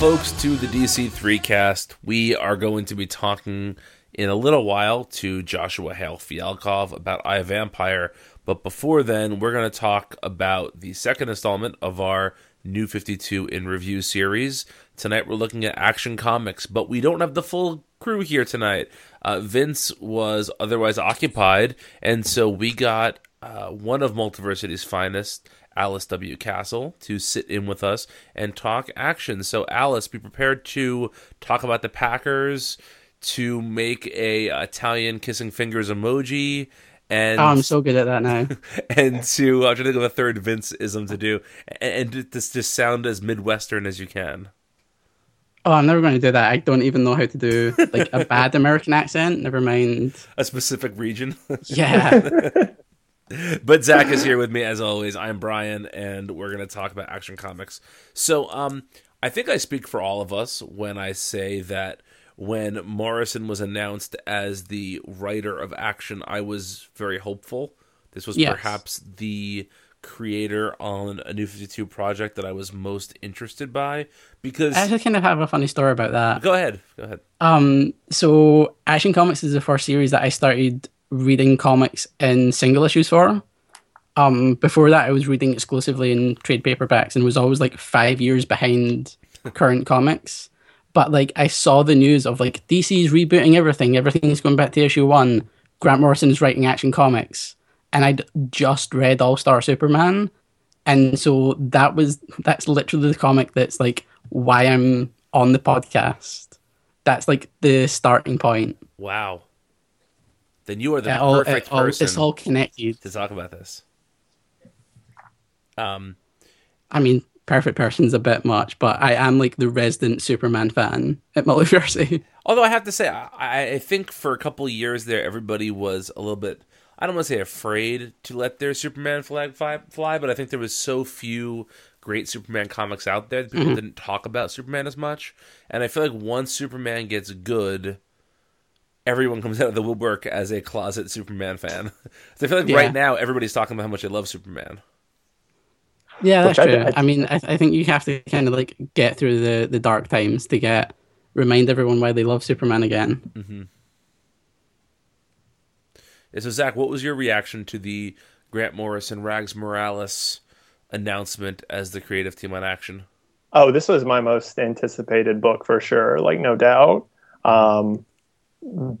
Folks, to the DC3 cast. We are going to be talking in a little while to Joshua Hale Fialkov about I Vampire. But before then, we're going to talk about the second installment of our New 52 in Review series. Tonight, we're looking at Action Comics, but we don't have the full crew here tonight. Uh, Vince was otherwise occupied, and so we got uh, one of Multiversity's finest. Alice W. Castle to sit in with us and talk action. So, Alice, be prepared to talk about the Packers, to make a Italian kissing fingers emoji, and oh, I'm so good at that now. and to I'm trying to think of a third Vince ism to do, and, and just just sound as midwestern as you can. Oh, I'm never going to do that. I don't even know how to do like a bad American accent. Never mind a specific region. Yeah. but Zach is here with me as always. I'm Brian, and we're going to talk about Action Comics. So, um, I think I speak for all of us when I say that when Morrison was announced as the writer of Action, I was very hopeful. This was yes. perhaps the creator on a new 52 project that I was most interested by because I just kind of have a funny story about that. Go ahead. Go ahead. Um so Action Comics is the first series that I started reading comics in single issues for. Um, before that, I was reading exclusively in trade paperbacks and was always like five years behind current comics. But like, I saw the news of like DC's rebooting everything, everything's going back to issue one. Grant Morrison is writing Action Comics, and I'd just read All Star Superman, and so that was that's literally the comic that's like why I'm on the podcast. That's like the starting point. Wow then you are the all, perfect all, person. It's all connected to talk about this. Um, I mean, perfect person's a bit much, but I am like the resident Superman fan at Multiversity. Although I have to say, I, I think for a couple years there, everybody was a little bit. I don't want to say afraid to let their Superman flag fly, fly, but I think there was so few great Superman comics out there that people mm-hmm. didn't talk about Superman as much. And I feel like once Superman gets good, everyone comes out of the woodwork as a closet Superman fan. so I feel like yeah. right now everybody's talking about how much they love Superman. Yeah, that's true. I, I, mean, I, I, think you have to kind of like get through the, the dark times to get remind everyone why they love Superman again. Mm-hmm. Yeah, so, Zach, what was your reaction to the Grant Morrison and Rags Morales announcement as the creative team on Action? Oh, this was my most anticipated book for sure, like no doubt. Um,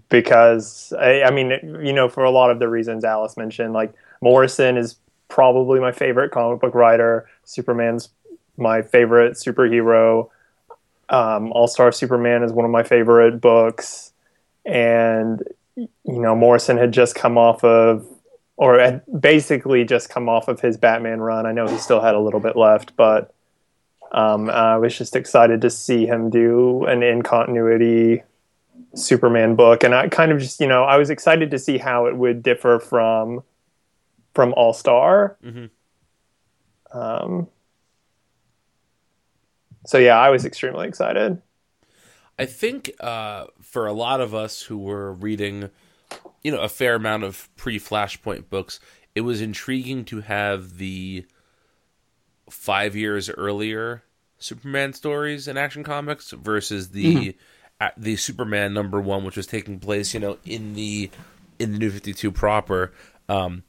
because I, I, mean, you know, for a lot of the reasons Alice mentioned, like Morrison is probably my favorite comic book writer. Superman's my favorite superhero. Um, All Star Superman is one of my favorite books, and you know, Morrison had just come off of, or had basically just come off of his Batman run. I know he still had a little bit left, but um, I was just excited to see him do an in continuity Superman book, and I kind of just you know I was excited to see how it would differ from from All Star. Mm-hmm. Um, so yeah, I was extremely excited. I think uh, for a lot of us who were reading, you know, a fair amount of pre Flashpoint books, it was intriguing to have the five years earlier Superman stories in Action Comics versus the mm-hmm the Superman number one, which was taking place, you know, in the in the New Fifty Two proper. Um,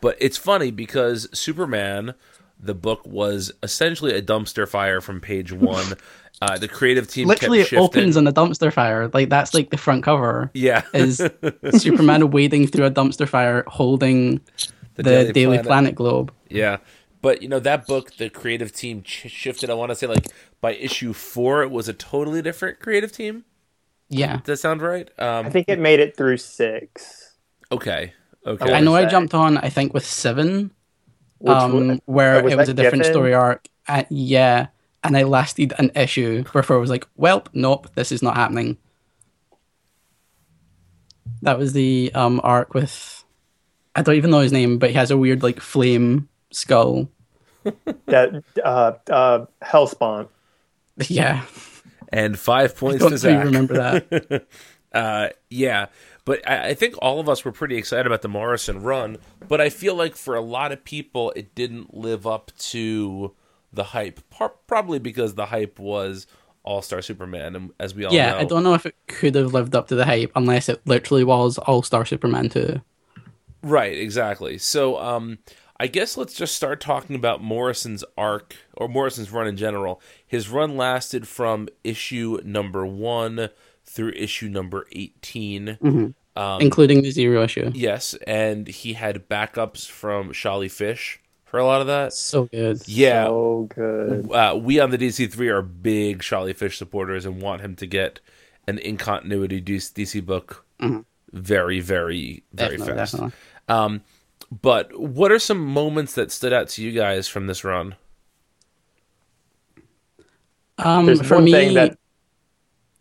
but it's funny because Superman, the book was essentially a dumpster fire from page one. Uh, the creative team literally it opens on a dumpster fire. Like that's like the front cover. Yeah, is Superman wading through a dumpster fire holding the, the Daily, Daily Planet. Planet. globe. Yeah, but you know that book, the creative team ch- shifted. I want to say like by issue four, it was a totally different creative team. Yeah. Does that sound right? Um, I think it made it through six. Okay. Okay. I know I jumped on, I think, with seven, um, where was it was a different Giffen? story arc. Uh, yeah. And I lasted an issue before I was like, well, nope, this is not happening. That was the um, arc with, I don't even know his name, but he has a weird, like, flame skull. that, uh, uh, Helspont. Yeah and five points to Zach. remember that? uh, yeah, but I, I, think all of us were pretty excited about the Morrison run. But I feel like for a lot of people, it didn't live up to the hype. Par- probably because the hype was All Star Superman, and as we all yeah, know, I don't know if it could have lived up to the hype unless it literally was All Star Superman 2. Right, exactly. So, um, I guess let's just start talking about Morrison's arc or Morrison's run in general. His run lasted from issue number one through issue number 18 Um, including the zero issue. Yes, and he had backups from Sholly Fish for a lot of that. So good. Yeah, So good. uh, we on the DC3 are big Sholly Fish supporters and want him to get an in continuity DC book very, very, very Definitely, fast. definitely. Um, but what are some moments that stood out to you guys from this run? Um, There's for one me, thing that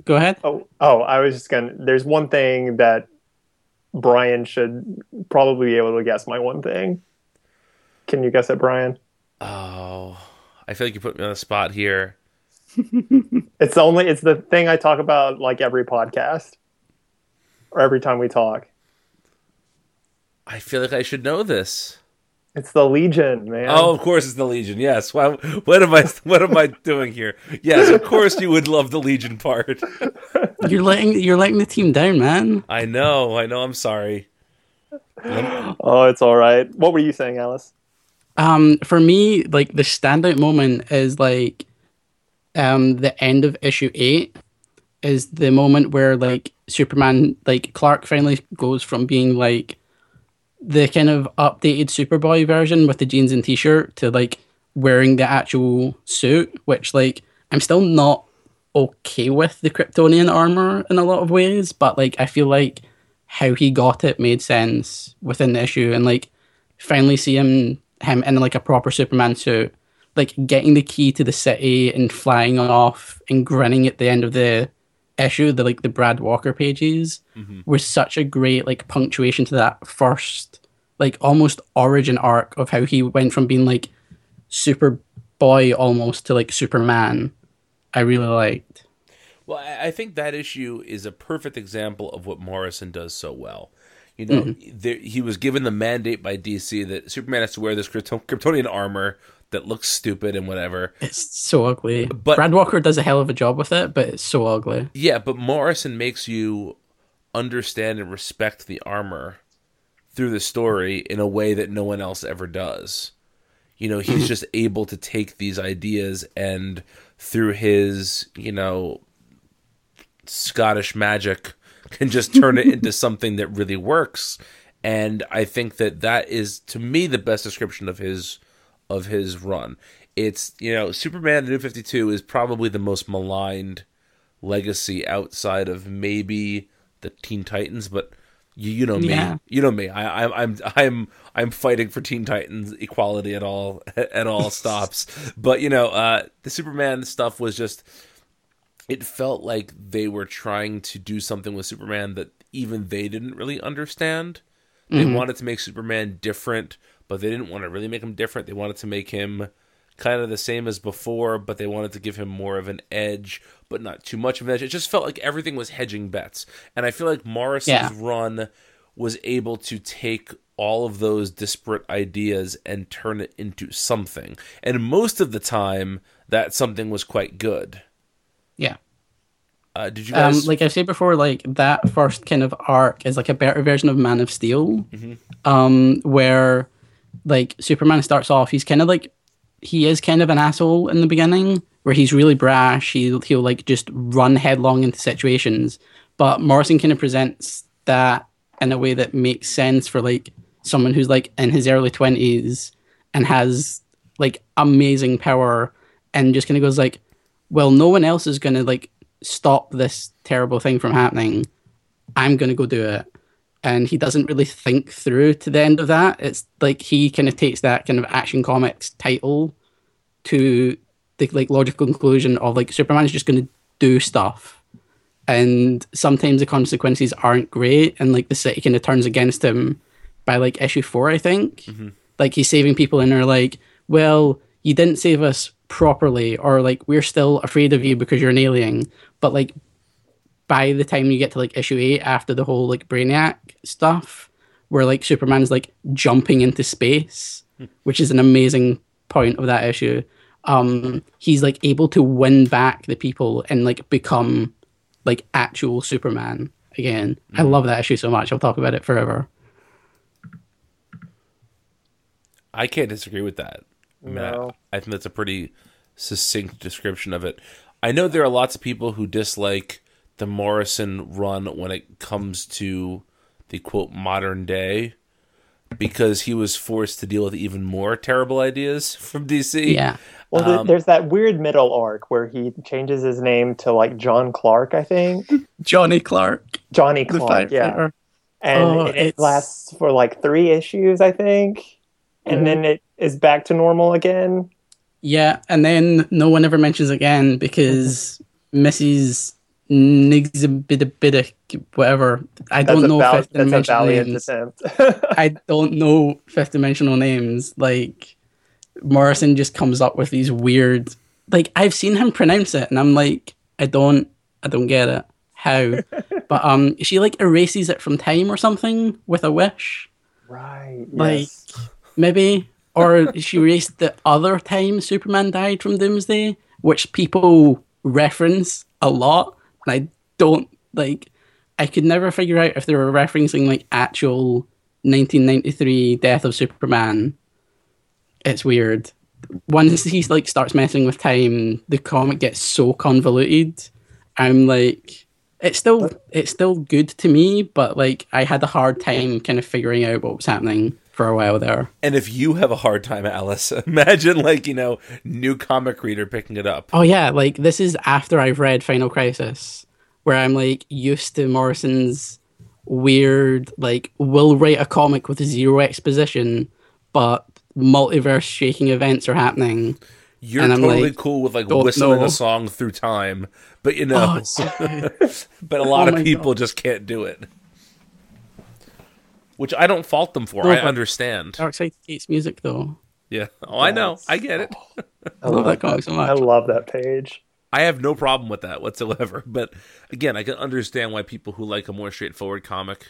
go ahead. Oh, oh, I was just gonna. There's one thing that Brian should probably be able to guess. My one thing. Can you guess it, Brian? Oh, I feel like you put me on the spot here. It's the only. It's the thing I talk about like every podcast, or every time we talk. I feel like I should know this. It's the Legion, man. Oh, of course it's the Legion. Yes. Wow. What am I? What am I doing here? Yes, of course you would love the Legion part. You're letting you're letting the team down, man. I know. I know. I'm sorry. oh, it's all right. What were you saying, Alice? Um, for me, like the standout moment is like, um, the end of issue eight is the moment where like Superman, like Clark, finally goes from being like the kind of updated Superboy version with the jeans and t-shirt to like wearing the actual suit, which like I'm still not okay with the Kryptonian armor in a lot of ways, but like I feel like how he got it made sense within the issue and like finally see him him in like a proper Superman suit, like getting the key to the city and flying off and grinning at the end of the issue, the like the Brad Walker pages, mm-hmm. was such a great like punctuation to that first like almost origin arc of how he went from being like super boy almost to like Superman. I really liked. Well, I think that issue is a perfect example of what Morrison does so well. You know, mm-hmm. there, he was given the mandate by DC that Superman has to wear this Krypto- Kryptonian armor that looks stupid and whatever. It's so ugly. But- Brad Walker does a hell of a job with it, but it's so ugly. Yeah, but Morrison makes you understand and respect the armor through the story in a way that no one else ever does. You know, he's just able to take these ideas and through his, you know, Scottish magic can just turn it into something that really works. And I think that that is to me the best description of his of his run. It's, you know, Superman the New 52 is probably the most maligned legacy outside of maybe the Teen Titans, but you, you know me, Yeah. you know me. I, I'm I'm I'm I'm fighting for Teen Titans equality at all at all stops. But you know, uh, the Superman stuff was just. It felt like they were trying to do something with Superman that even they didn't really understand. They wanted to make Superman different, but they didn't want to really make him different. They wanted to make him kind of the same as before, but they wanted to give him more of an edge, but not too much of an edge. It just felt like everything was hedging bets. And I feel like Morrison's Yeah. run was able to take all of those disparate ideas and turn it into something. And most of the time, that something was quite good. Yeah. Uh, did you Um, like I said before, like that first kind of arc is like a better version of Man of Steel, Mm-hmm. um, where like Superman starts off, he's kind of like he is kind of an asshole in the beginning, where he's really brash. He he'll like just run headlong into situations, but Morrison kind of presents that in a way that makes sense for like someone who's like in his early twenties and has like amazing power, and just kind of goes like, well, no one else is gonna like stop this terrible thing from happening. I'm to go do it. And he doesn't really think through to the end of that. It's like he kind of takes that kind of action comics title to the like logical conclusion of like Superman's just going to do stuff. And sometimes the consequences aren't great. And like the city kind of turns against him by like issue four, I think. Mm-hmm. Like he's saving people and they're like, well, you didn't save us properly, or like we're still afraid of you because you're an alien. But like by the time you get to like issue eight, after the whole like Brainiac stuff, where like Superman's like jumping into space, which is an amazing point of that issue. um, he's like able to win back the people and like become like actual Superman again. I love that issue so much. I'll talk about it forever. I can't disagree with that. I, mean, I- No. I think that's a pretty succinct description of it. I know there are lots of people who dislike the Morrison run when it comes to the quote modern day because he was forced to deal with even more terrible ideas from DC. Yeah. Well, th- Um, there's that weird middle arc where he changes his name to like John Clark, I think. Johnny Clark. Johnny Clark, yeah. Fighter. And Oh, it it's- lasts for like three issues, I think. And Mhm. then it is back to normal again. Yeah, and then no one ever mentions again because Mrs. Nigzabidabida, whatever. I That's, don't know val- fifth dimensional names. I don't know fifth dimensional names. Like Morrison just comes up with these weird. Like I've seen him pronounce it, and I'm like, I don't, I don't get it. How? but um, she like erases it from time or something with a wish, right. Like- yes. maybe, or she erased the other time Superman died from Doomsday, which people reference a lot, and I don't like. I could never figure out if they were referencing like actual 1993 Death of Superman. It's weird. Once he like starts messing with time, the comic gets so convoluted. I'm like, it's still it's still good to me, but like I had a hard time kind of figuring out what was happening for a while there. And if you have a hard time, Alice, imagine like, you know, new comic reader picking it up. Oh yeah, like this is after I've read Final Crisis, where I'm like used to Morrison's weird, like will write a comic with zero exposition, but multiverse shaking events are happening. You're And I'm totally like, cool with like whistling know. a song through time, but you Oh, know, good. but a lot oh of people God. just can't do it. Which I don't fault them for. No, I but- understand. Darkseid hates music though. Yeah. Oh, I know. I get it. I love that comic so I love that page. I have no problem with that whatsoever. But again, I can understand why people who like a more straightforward comic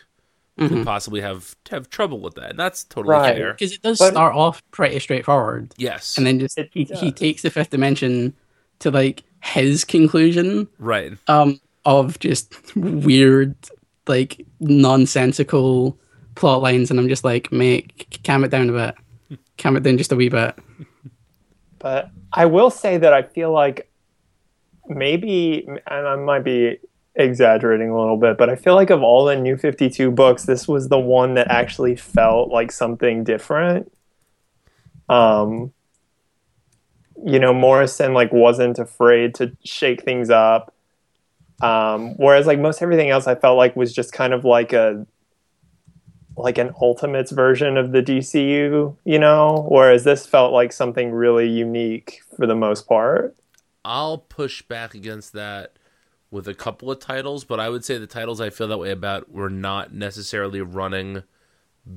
could possibly have have trouble with that, and that's totally Right. fair. Because it does But- start off pretty straightforward, Yes, and then just It he, he takes the fifth dimension to like his conclusion right. um of just weird like nonsensical plot lines and i'm just like mate c- calm it down a bit calm it down just a wee bit But I will say that I feel like maybe, and I might be exaggerating a little bit, but I feel like of all the New 52 books, this was the one that actually felt like something different. Um, you know, Morrison like wasn't afraid to shake things up. Um, whereas like most everything else I felt like was just kind of like a like an ultimates version of the DCU, you know, whereas this felt like something really unique for the most part. I'll push back against that with a couple of titles, but I would say the titles I feel that way about were not necessarily running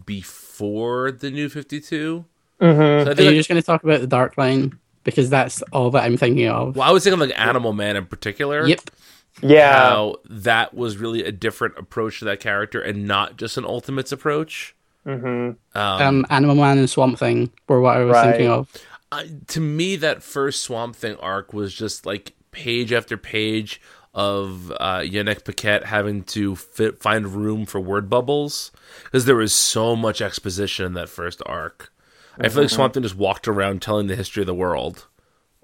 before the new 52. Mm-hmm. So I are you like- just going to talk about the dark line because that's all that i'm thinking of well, I was thinking like Animal Man in particular. yep Yeah, How that was really a different approach to that character and not just an Ultimates approach. hmm Um, um animal man and swamp thing were what i was Right. thinking of I, to me, that first Swamp Thing arc was just like page after page of uh, Yanick Paquette having to fit, find room for word bubbles because there was so much exposition in that first arc. I feel like Swamp Thing just walked around telling the history of the world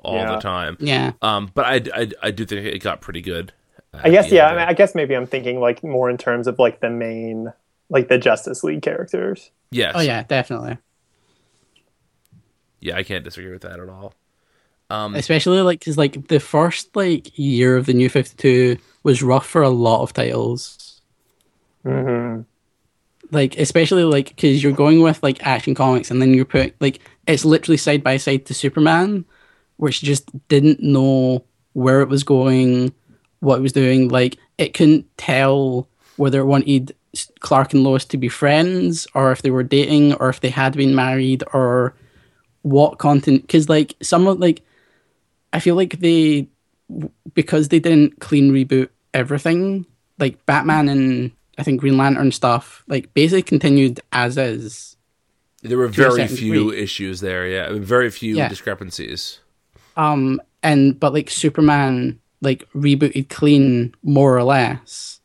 all Yeah. the time. yeah Um, but I, I, I do think it got pretty good. I guess yeah. I, mean, I guess maybe I'm thinking like more in terms of like the main, like the Justice League characters. yes. oh yeah definitely Yeah, I can't disagree with that at all. Um, especially like because like the first like year of the new 52 was rough for a lot of titles hmm like especially like because you're going with like action comics and then you're putting like it's literally side by side to superman which just didn't know where it was going what it was doing like it couldn't tell whether it wanted clark and lois to be friends or if they were dating or if they had been married or what content because like some of like i feel like they because they didn't clean reboot everything like batman and i think green lantern stuff like basically continued as is there were very few degree. issues there. Yeah, very few Yeah. discrepancies. Um, and but like Superman like rebooted clean more or less,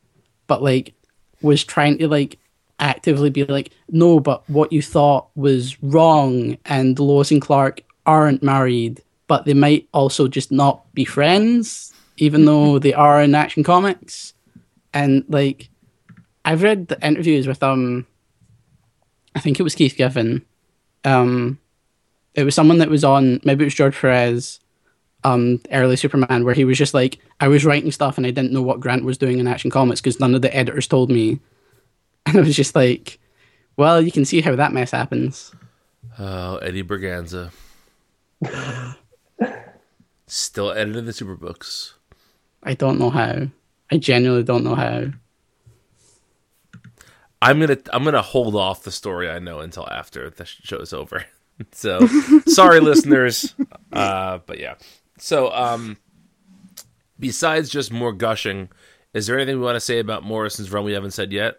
but like was trying to like actively be like, no, but what you thought was wrong, and Lois and Clark aren't married, but they might also just not be friends, even though they are in Action Comics. And like, I've read the interviews with um, I think it was Keith Giffen. Um, it was someone that was on maybe it was George Perez, um, early Superman, where he was just like, I was writing stuff and I didn't know what Grant was doing in Action Comics because none of the editors told me, and I was just like, well, you can see how that mess happens. Oh, Eddie Berganza. Still editing the Superbooks. I don't know how. I genuinely don't know how. I'm gonna I'm gonna hold off the story I know until after the show's over. so sorry, listeners. Uh, but yeah. So um, besides just more gushing, is there anything we want to say about Morrison's run we haven't said yet?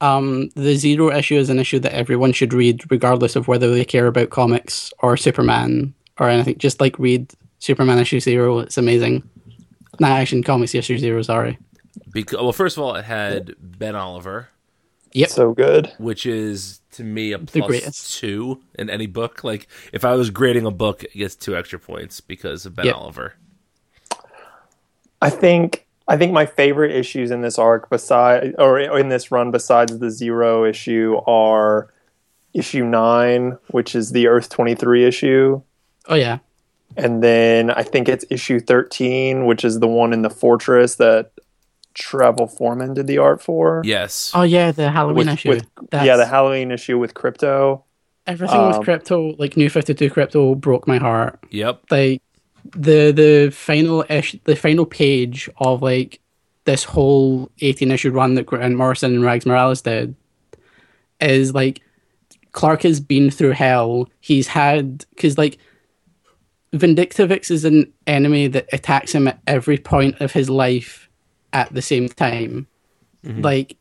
Um, the Zero issue is an issue that everyone should read, regardless of whether they care about comics or Superman or anything. Just like read Superman issue zero; it's amazing. Not Action Comics issue zero. Sorry. Because well, first of all, it had Ben Oliver, Yep. So good. which is to me a plus greatest. two in any book. Like if I was grading a book, it gets two extra points because of Ben Yep. Oliver. I think I think my favorite issues in this arc, beside or in this run, besides the zero issue, are issue nine, which is the Earth twenty three issue, Oh yeah. and then I think it's issue thirteen, which is the one in the fortress that Travel Foreman did the art for. Yes. Oh yeah, the Halloween With- issue. with- yeah, the Halloween issue with Krypto. everything um, with Krypto, like New Fifty Two Krypto, broke my heart. Yep. Like the the final ish, the final page of like this whole eighteen issue run that Grant Morrison and Rags Morales did is like Clark has been through hell. He's had because like Vyndktvx is an enemy that attacks him at every point of his life at the same time. Mm-hmm. Like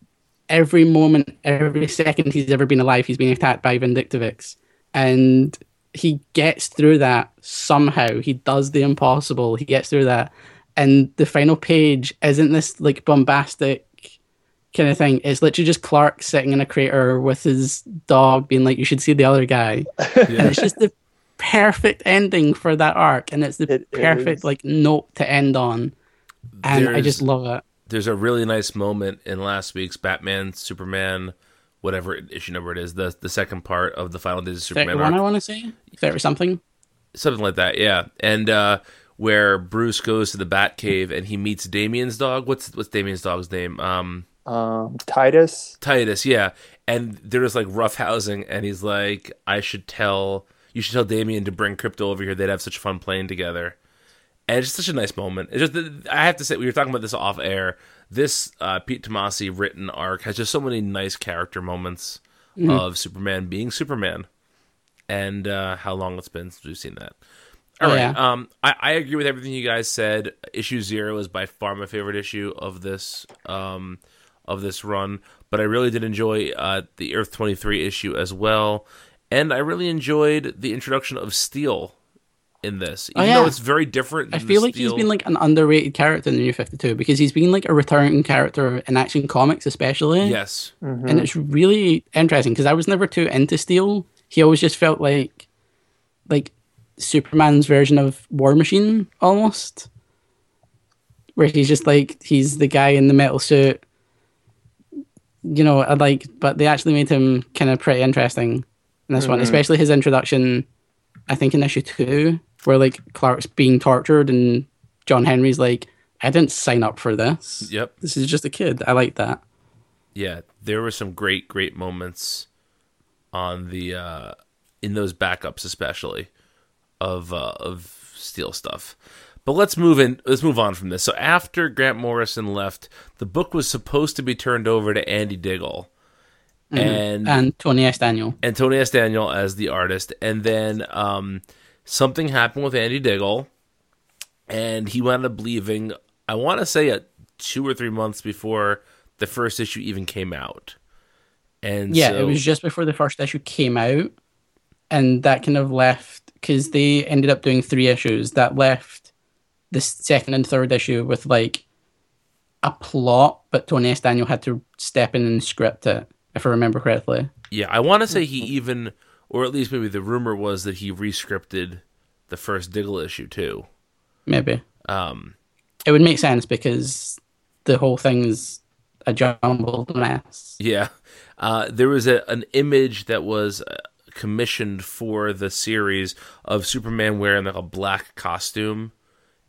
every moment, every second he's ever been alive, he's been attacked by Vyndktvx. And he gets through that somehow. He does the impossible. He gets through that. And the final page isn't this like bombastic kind of thing. It's literally just Clark sitting in a crater with his dog being like, You should see the other guy. And it's just the perfect ending for that arc. And it's the It perfect like note to end on. And I just love it. There's a really nice moment in last week's Batman, Superman, whatever issue number it is, the the second part of the Final Days of Superman 31, arc. I want to say. 30 something. something like that yeah and uh where bruce goes to the Batcave and he meets Damian's dog what's what's Damian's dog's name um Um, Titus. titus yeah and they're just like roughhousing and he's like i should tell you should tell Damian to bring Krypto over here they'd have such fun playing together and it's such a nice moment it's just i have to say we were talking about this off air this uh pete tomasi written arc has just so many nice character moments of superman being superman and uh, how long it's been since we've seen that. All Oh, right. yeah. Um, I, I agree with everything you guys said. Issue zero is by far my favorite issue of this um, of this run, but I really did enjoy uh, the Earth twenty three issue as well, and I really enjoyed the introduction of Steel in this, Oh, even though yeah. it's very different. I feel the like he's been like an underrated character in the New 52 because he's been like a returning character in action comics, especially. yes, mm-hmm. And it's really interesting because I was never too into Steel. He always just felt like like Superman's version of War Machine almost. Where he's just like he's the guy in the metal suit. You know, I like but they actually made him kind of pretty interesting in this one, mm-hmm. especially his introduction I think in issue 2 where like Clark's being tortured and John Henry's like I didn't sign up for this. yep, This is just a kid. I like that. yeah. There were some great, great moments on the uh, in those backups, especially of uh, of Steel stuff. But let's move in. Let's move on from this. So after Grant Morrison left, the book was supposed to be turned over to Andy Diggle, and And Tony S. Daniel. and Tony S. Daniel as the artist. And then um, something happened with Andy Diggle, and he wound up leaving. I want to say at two or three months before the first issue even came out. And Yeah, so, it was just before the first issue came out. and that kind of left because they ended up doing three issues. That left the second and third issue with like a plot, but Tony S. Daniel had to step in and script it, if I remember correctly. Yeah, I want to say he even, or at least maybe the rumor was that he rescripted the first Diggle issue too. Maybe Um, it would make sense because the whole thing's a jumbled mess. yeah, uh, there was a, an image that was uh, commissioned for the series of Superman wearing like a black costume,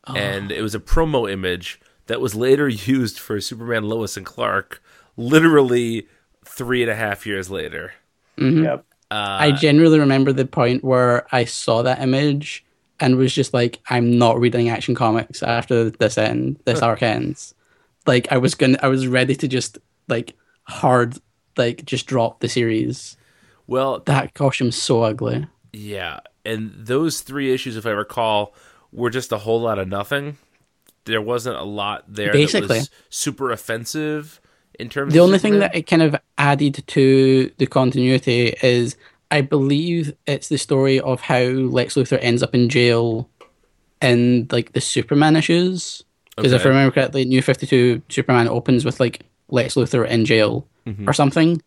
and it was a promo image that was later used for Superman Lois and Clark, literally three and a half years later. Yep. Uh, I generally remember the point where I saw that image and was just like, I'm not reading Action Comics after this end, this arc ends. Like I was gonna, I was ready to just like hard, like just drop the series. Well, That costume's so ugly. Yeah, and those three issues, if I recall, were just a whole lot of nothing. There wasn't a lot there that Basically. was super offensive in terms. The only thing that it kind of added to the continuity is I believe it's the story of how Lex Luthor ends up in jail in like the Superman issues. Because if I remember correctly, New Fifty Two Superman opens with like Lex Luthor in jail or something.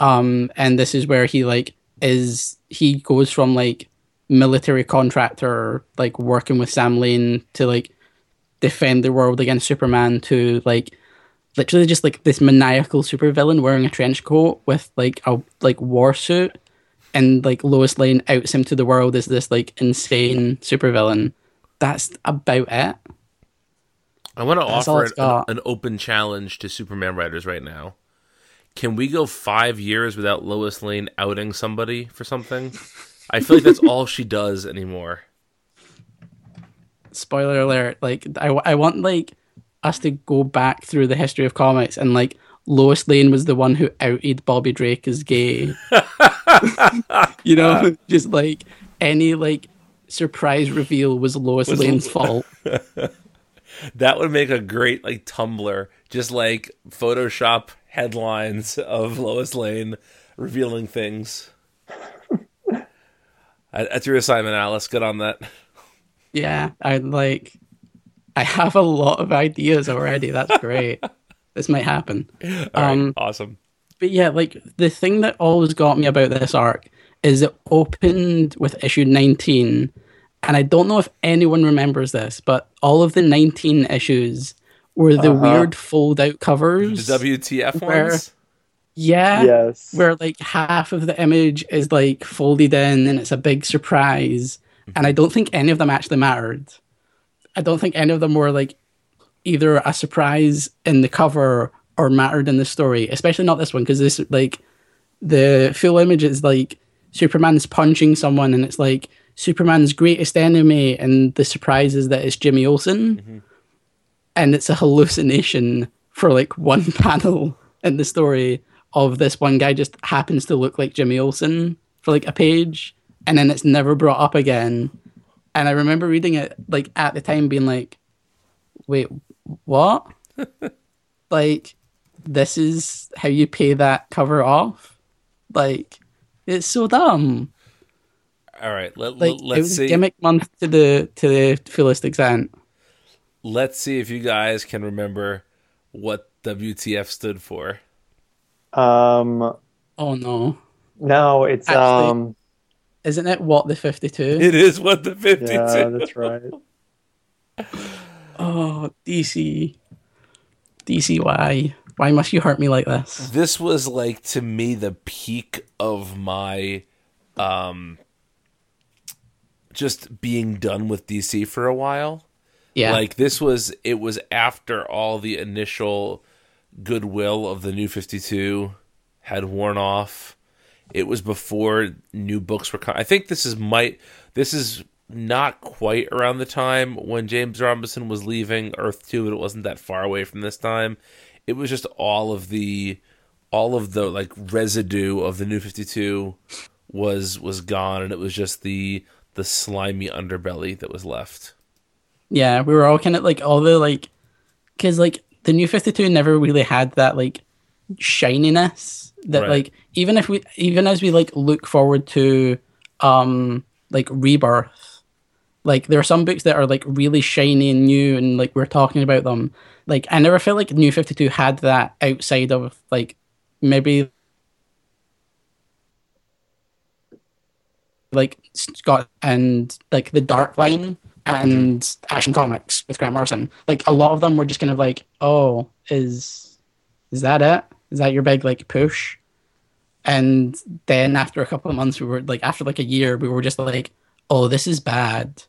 Um, and this is where he like is he goes from like military contractor like working with Sam Lane to like defend the world against Superman to like literally just like this maniacal supervillain wearing a trench coat with like a like war suit and like Lois Lane outs him to the world as this like insane supervillain. That's about it. I want to offer an, an open challenge to Superman writers right now. Can we go five years without Lois Lane outing somebody for something? I feel like that's all she does anymore. Spoiler alert! Like I, I want like us to go back through the history of comics and like Lois Lane was the one who outed Bobby Drake as gay. you know, just like any like surprise reveal was Lois Lane's fault. That would make a great like Tumblr, just like Photoshop headlines of Lois Lane revealing things. I- That's your assignment, Alice. Good on that. Yeah, I like. I have a lot of ideas already. That's great. this might happen. All right, Um, awesome. But yeah, like the thing that always got me about this arc is it opened with issue 19. And I don't know if anyone remembers this, but all of the 19 issues were the Uh-huh. weird fold out covers. The WTF where- ones. yeah. Yes. Where like half of the image is like folded in and it's a big surprise. And I don't think any of them actually mattered. I don't think any of them were like either a surprise in the cover or mattered in the story, especially not this one because this like the full image is like Superman's punching someone and it's like Superman's greatest enemy and the surprise is that it's Jimmy Olsen mm-hmm. and it's a hallucination for like one panel in the story of this one guy just happens to look like Jimmy Olsen for like a page and then it's never brought up again. And I remember reading it like at the time being like, wait, what? like, this is how you pay that cover off? Like, it's so dumb. All right, let, Like, let, it let's was see. gimmick month to the to the fullest extent. Let's see if you guys can remember what WTF stood for. Um, Oh no. no, it's Actually- um, Isn't it what the 52? It is what the 52. yeah, that's right. Oh, DC. DCY. Why must you hurt me like this? this was like to me the peak of my um just being done with DC for a while. Yeah. Like this was it was after all the initial goodwill of the new 52 had worn off. It was before new books were com- I think this is might this is not quite around the time when James Robinson was leaving Earth 2, but it wasn't that far away from this time. It was just all of the all of the like residue of the new 52 was was gone and it was just the the slimy underbelly that was left. yeah, we were all kind of like all the like, because like the new 52 never really had that like shininess that Right. like even if we even as we like look forward to um like Rebirth. Like there are some books that are like really shiny and new and like we're talking about them. Like I never felt like New 52 had that outside of like maybe like Scott and like the Dark Line and Action Comics with Grant Morrison. Like a lot of them were just kind of like, oh, is is that it? Is that your big like push? And then after a couple of months, we were like, after like a year, we were just like, oh, this is bad.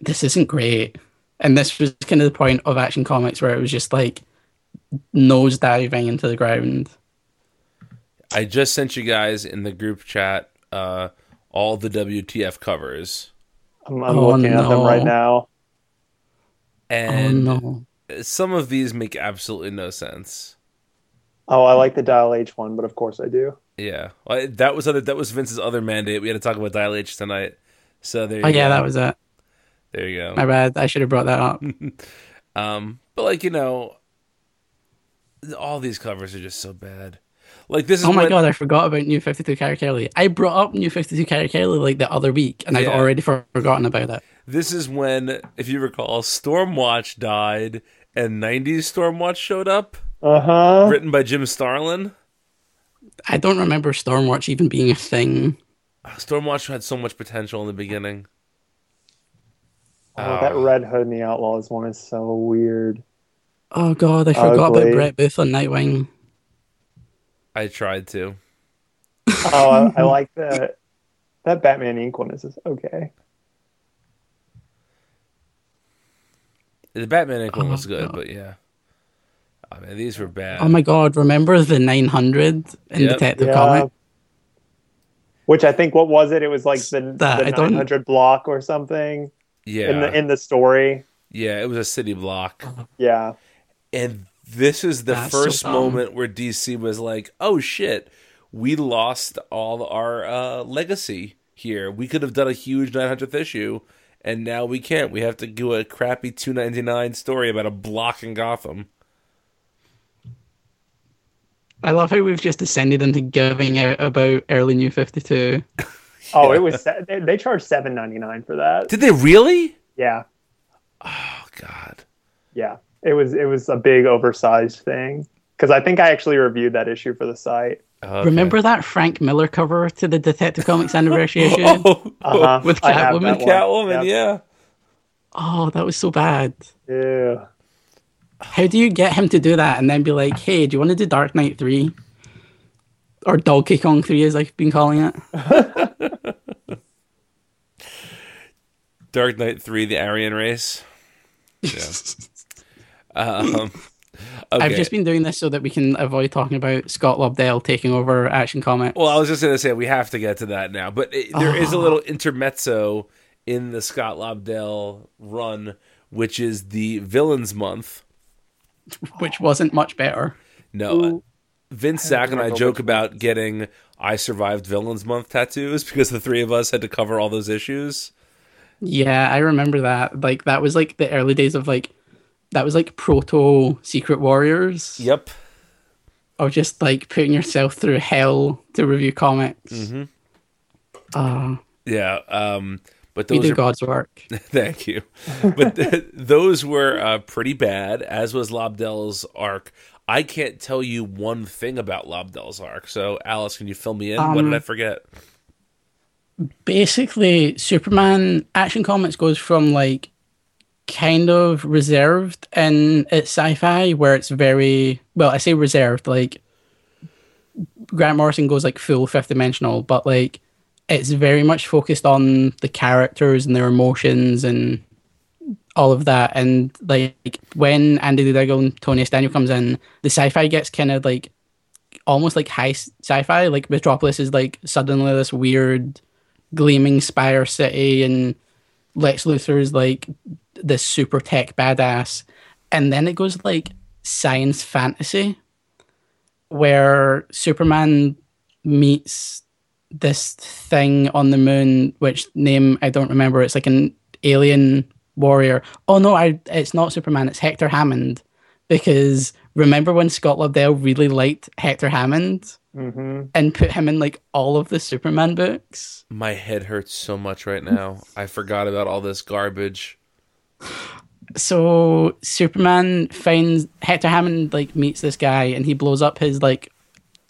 This isn't great. And this was kind of the point of Action Comics where it was just like nose diving into the ground. I just sent you guys in the group chat uh, all the WTF covers. I'm, I'm Oh, looking at them right now. And oh no. some of these make absolutely no sense. Oh, I like the Dial H one, but of course I do. Yeah, Well, that was other that was Vince's other mandate. We had to talk about Dial H tonight. So there. You Oh yeah, go. that was it. There you go. My bad. I should have brought that up. Um, but like you know, all these covers are just so bad. Like this is Oh my when- god, I forgot about New 52 Carrie Kelly. I brought up New 52 Carrie Kelly like the other week, and I've already for- forgotten about it. This is when, if you recall, Stormwatch died and '90s Stormwatch showed up, Uh huh. written by Jim Starlin. I don't remember Stormwatch even being a thing. Stormwatch had so much potential in the beginning. Oh, that Ah. Red Hood and the Outlaws one is so weird. Oh god, I forgot about Brett Booth on Nightwing. I tried to. Oh, I, I like that. That Batman Inc. one is okay. The Batman Inc. one Oh, was good, God. but yeah. Oh man, these were bad. Oh my god, remember the 900 in Yep. Detective Yeah. Comic? Which I think what was it? It was like the, That- the 900 block or something yeah, in the in the story. yeah, it was a city block, Yeah. and this is the That's first dumb. moment where DC was like, "Oh shit, we lost all our uh, legacy here. We could have done a huge 900th issue." And now we can't. We have to do a crappy 299 story about a block in Gotham. I love how we've just descended into giving out about early New 52. Oh, it was se- they, they charged 7.99 for that. Did they really? Yeah. Oh god. Yeah. It was it was a big oversized thing cuz I think I actually reviewed that issue for the site. Okay. Remember that Frank Miller cover to the Detective Comics anniversary issue? Oh, Uh-huh. With Catwoman? that. Catwoman, Yep. yeah. Oh, that was so bad. Yeah. How do you get him to do that and then be like, hey, do you want to do Dark Knight 3? Or Donkey Kong 3, as I've been calling it. Dark Knight 3, the Aryan race. Yeah. um, okay. I've just been doing this so that we can avoid talking about Scott Lobdell taking over Action Comics. Well, I was just going to say we have to get to that now, but it, there is a Ah. little intermezzo in the Scott Lobdell run, which is the Villains Month. which wasn't much better. No, uh, Ooh. Vince, Zach, and I joke which about getting "I survived Villains Month" tattoos because the three of us had to cover all those issues. Yeah, I remember that. Like that was like the early days of like that was like proto Secret Warriors. Yep. Of just like putting yourself through hell to review comics. Mhm. Uh, Yeah. Um, but we those are God's work. Thank you. But th- those were uh, pretty bad, as was Lobdell's arc. I can't tell you one thing about Lobdell's arc. So, Alice, can you fill me in? what did Um, I forget? Basically, Superman Action Comics goes from like kind of reserved in its sci-fi where it's very well, I say reserved, like Grant Morrison goes like full fifth dimensional, but like it's very much focused on the characters and their emotions and all of that. And like when Andy Diggle and Tony S. Daniel comes in, the sci-fi gets kind of like almost like high sci-fi. Like Metropolis is like suddenly this weird gleaming spire city, and Lex Luthor is like this super tech badass, and then it goes like science fantasy, where Superman meets this thing on the moon, which name I don't remember. It's like an alien warrior. Oh no, I it's not Superman. It's Hector Hammond. Because remember when Scott Lobdell really liked Hector Hammond? hmm and put him in like all of the Superman books. My head hurts so much right now. I forgot about all this garbage. So Superman finds Hector Hammond like meets this guy and he blows up his like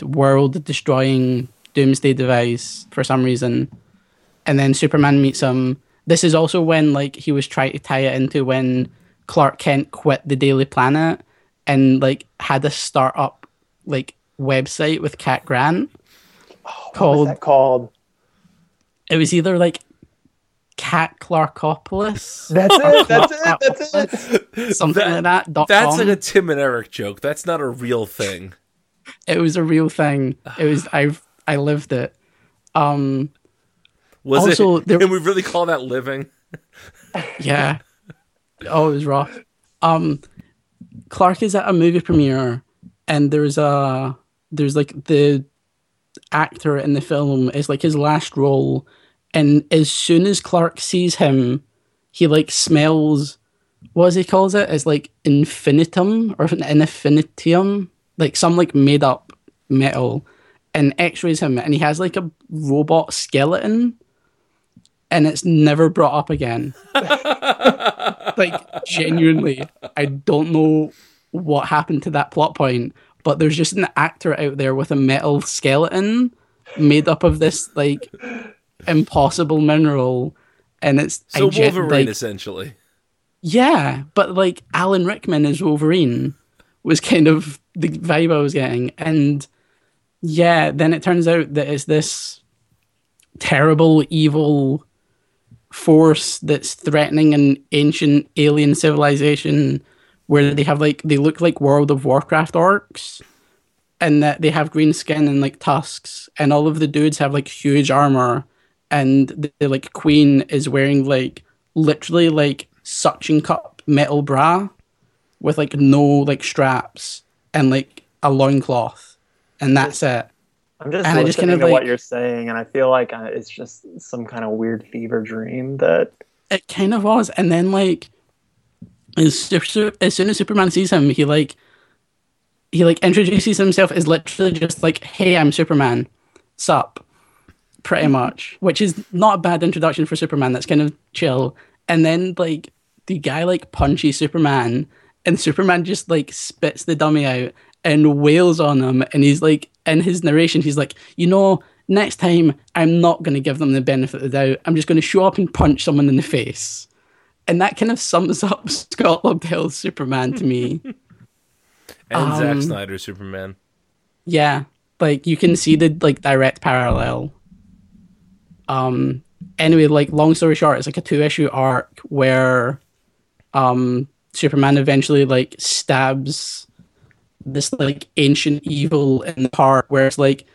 world destroying doomsday device for some reason. And then Superman meets him. This is also when like he was trying to tie it into when Clark Kent quit the Daily Planet and like had a startup like website with Cat Grant oh, What was called that called? it was either like Cat Clarkopolis That's it. That's it. That's it. something That- like that. Dot That's com. like a Tim and Eric joke. That's not a real thing. it was a real thing. It was I I lived it. Um Was Also, it? there- Can we really call that living? yeah. Oh, it was rough. Um Clark is at a movie premiere and there's a there's like the actor in the film is like his last role and as soon as Clark sees him he like smells what does he calls it? It's like infinitum or an infinitium, like some like made up metal, and X-rays him, and he has like a robot skeleton, and it's never brought up again. like genuinely, I don't know what happened to that plot point, but there's just an actor out there with a metal skeleton made up of this like impossible mineral, and it's So Wolverine, like- essentially. yeah, but like Alan Rickman as Wolverine was kind of the vibe I was getting. And yeah, then it turns out that it's this terrible, evil force that's threatening an ancient alien civilization where they have like, they look like World of Warcraft orcs and that they have green skin and like tusks and all of the dudes have like huge armor and the, the like queen is wearing like literally like suction cup metal bra with like no like straps and like a loincloth and that's it. I'm just And I listening just kind of, to what you're saying, and I feel like uh, it's just some kind of weird fever dream that it kind of was. And then like as, as soon as superman sees him he like he like introduces himself as literally just like hey i'm superman. Sup. Pretty much. Which is not a bad introduction for superman. That's kind of chill. And then like the guy like punches superman and superman just like spits the dummy out and wails on him and he's like in his narration he's like you know next time i'm not going to give them the benefit of the doubt i'm just going to show up and punch someone in the face and that kind of sums up scott lobdell's superman to me And Zack Um, Snyder's Superman. Yeah, like you can see the like direct parallel. Um. Anyway, like long story short, it's like a two issue arc where, um, Superman eventually like stabs this like ancient evil in the heart, where it's like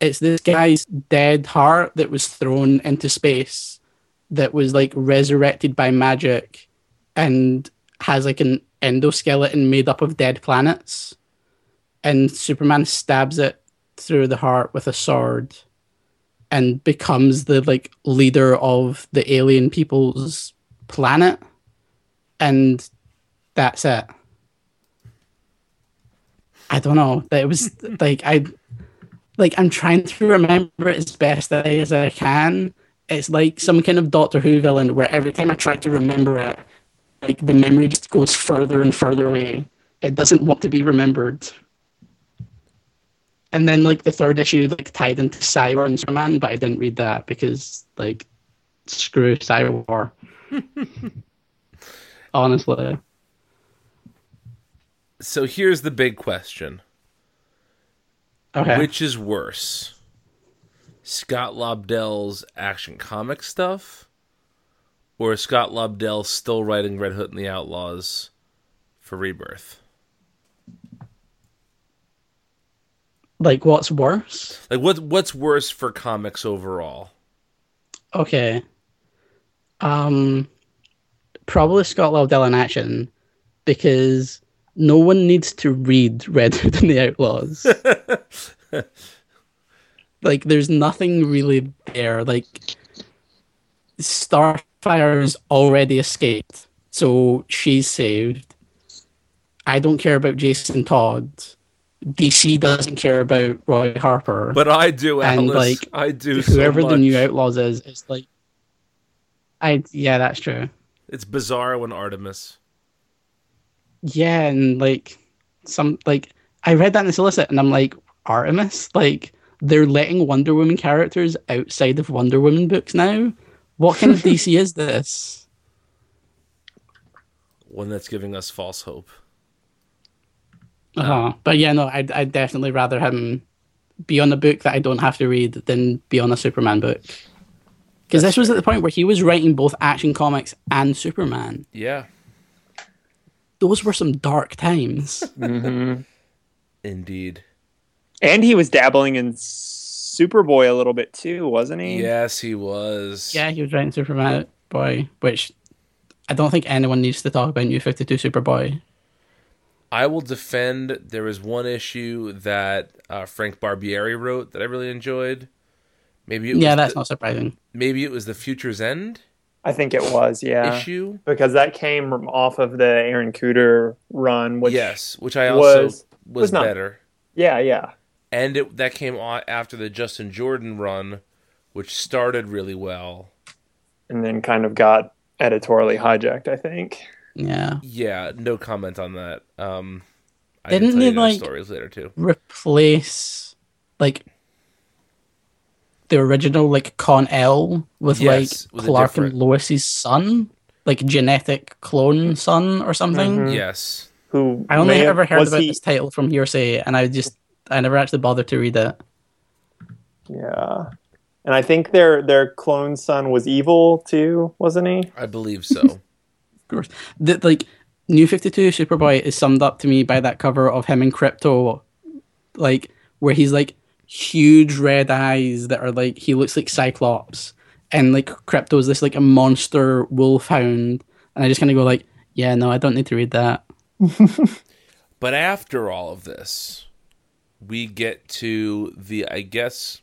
it's this guy's dead heart that was thrown into space, that was like resurrected by magic, and has like an endoskeleton made up of dead planets. And Superman stabs it through the heart with a sword and becomes the like leader of the alien people's planet. And that's it i don't know that was like i like i'm trying to remember it as best as i can it's like some kind of doctor who villain where every time i try to remember it like the memory just goes further and further away it doesn't want to be remembered and then like the third issue like tied into Cyber and Superman, but I didn't read that because like screw Cyber. Honestly. So here's the big question. Okay. Which is worse? Scott Lobdell's action comic stuff? Or is Scott Lobdell still writing Red Hood and the Outlaws for Rebirth? like what's worse? Like what what's worse for comics overall? Okay. Um probably Scott Lobdell in action because no one needs to read Red Hood and the Outlaws. like there's nothing really there. Like Starfire has already escaped, so she's saved. I don't care about Jason Todd. DC doesn't care about Roy Harper. But I do, And, like, I do. whoever so the new Outlaws is, it's like, I yeah, that's true. It's Bizarro and Artemis. Yeah, and like some like I read that in the solicit, and I'm like Artemis, like they're letting Wonder Woman characters outside of Wonder Woman books now. What kind of DC is this? One that's giving us false hope. Uh-huh. But yeah, no, I'd, I'd definitely rather him be on a book that I don't have to read than be on a Superman book. Because this was at the point where he was writing both Action Comics and Superman. Yeah, Those were some dark times. indeed. And he was dabbling in Superboy a little bit too, wasn't he? Yes, he was. yeah, he was writing Superman Boy, which I don't think anyone needs to talk about New 52 Superboy. I will defend. There was one issue that uh, Frank Barbiere wrote that I really enjoyed. Maybe it Yeah, that's the, not surprising. maybe it was the Future's End I think it was, yeah. issue. Because that came off of the Aaron Kuder run, which yes, which I also was, was- was not- better. yeah, yeah. and it, that came on after the Justin Jordan run, which started really well. And then kind of got editorially hijacked, I think. Yeah. Yeah, no comment on that. Um, I Didn't can tell they, those like- stories later too? Replace, like, the original, like, Kon-El with, Yes, like, with a Clark and different- Lois's son? Like, genetic clone son or something? Mhm. Yes, Who I only have- ever heard about he- this title from hearsay, and I just, I never actually bothered to read it. Yeah. And I think their their clone son was evil too, wasn't he? I believe so. Of course. The, like, New 52 Superboy is summed up to me by that cover of him and Krypto, like, where he's like huge red eyes that are like, he looks like Cyclops, and like Krypto's this like a monster wolfhound. And I just kind of go, like, yeah, no, I don't need to read that. But after all of this, we get to the I guess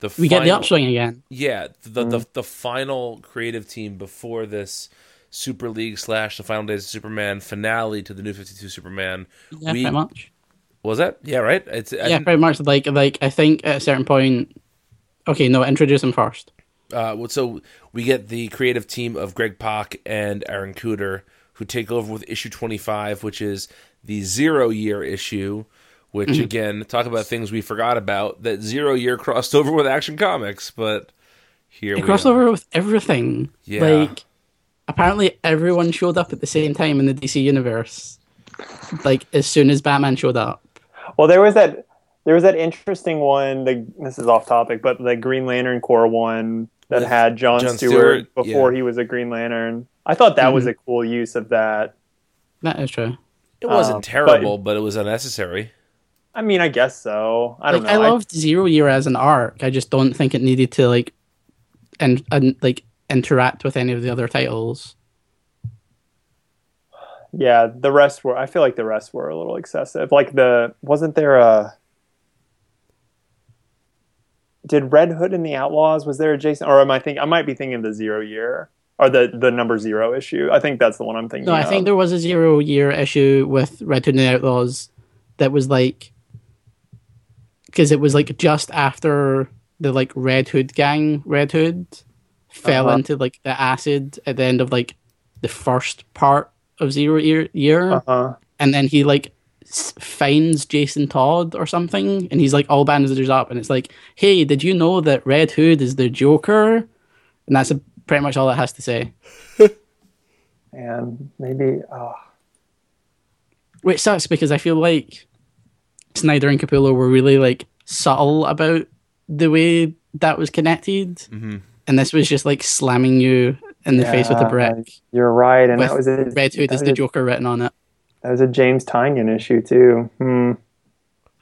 the We get the upswing again. Yeah, the, the mm-hmm. the final creative team before this Super League slash the Final Days of Superman finale to the New Fifty Two Superman. Yeah, we much. Was it? Yeah, right. It's I Yeah, pretty much. Like, like I think at a certain point. Okay, no, introduce him first. Uh, so we get the creative team of Greg Pak and Aaron Kuder who take over with issue 25, which is the zero year issue. Which Mm-hmm. again, talk about things we forgot about. That zero year crossed over with Action Comics, but here It we crossed are. over with everything. Yeah. Like, apparently everyone showed up at the same time in the DC universe. Like, as soon as Batman showed up. Well, there was that there was that interesting one. The, this is off topic, but the Green Lantern Corps one that With had John, John Stewart, Stewart, before yeah. he was a Green Lantern. I thought that was Mhm. a cool use of that. That is true. It wasn't Um, terrible, but, it was unnecessary. I mean, I guess so. I don't like, know. I loved Zero Year as an arc. I just don't think it needed to, like, and, and like, interact with any of the other titles. Yeah, the rest were. I feel like the rest were a little excessive. Like the wasn't there a. Did Red Hood and the Outlaws was there a Jason or am I think I might be thinking of the zero year or the the number zero issue? I think that's the one I'm thinking. No, I of. think there was a Zero Year issue with Red Hood and the Outlaws that was like. Because it was like just after the like Red Hood gang, Red Hood, fell Uh-huh. into like the acid at the end of like the first part of Zero Year, year Uh-huh. and then he like finds Jason Todd or something, and he's like all bandaged up, and it's like, hey, did you know that Red Hood is the Joker? And that's a, pretty much all it has to say. And maybe oh, Which sucks because I feel like Snyder and Capullo were really like subtle about the way that was connected, Mhm. and this was just like slamming you in the face with a brick. you're right, and With that was a Red Hood that is was the a- Joker written on it. That was a James Tynion issue too. Hmm.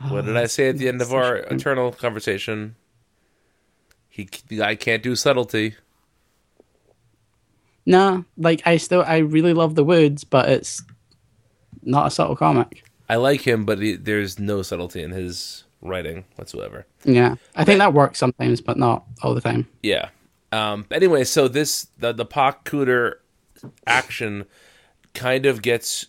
What did I say at the end of our eternal conversation? He, the guy can't do subtlety. Nah, like I still I really love the Woods, but it's not a subtle comic. I like him, but he, there's no subtlety in his writing whatsoever. Yeah, I think that works sometimes, but not all the time. Yeah. Um, anyway, so this the the Pak Kuder action kind of gets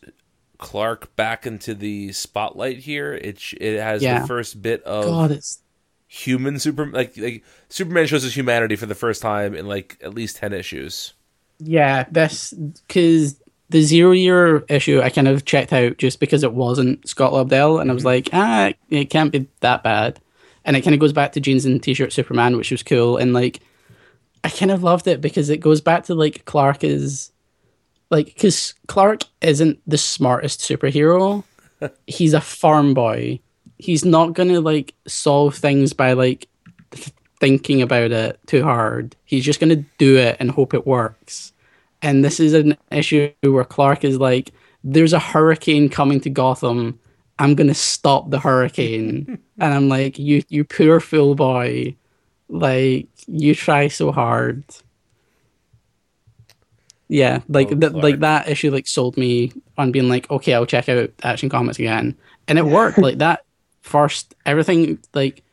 Clark back into the spotlight here. It it has Yeah. the first bit of God, it's human super like like Superman shows his humanity for the first time in like at least ten issues. yeah. This because the zero year issue I kind of checked out just because it wasn't Scott Lobdell, and I was like, ah, it can't be that bad. And it kind of goes back to jeans and t-shirt Superman, which was cool, and like I kind of loved it because it goes back to like Clark is like because Clark isn't the smartest superhero. He's a farm boy. He's not gonna like solve things by like th- thinking about it too hard. He's just gonna do it and hope it works. And this is an issue where Clark is like, "There's a hurricane coming to Gotham. I'm gonna stop the hurricane." and I'm like, "You, you poor fool boy." Like you try so hard. Yeah, like Oh, th- like that issue like sold me on being like, okay, I'll check out Action Comics again, and it worked. like that first, everything like,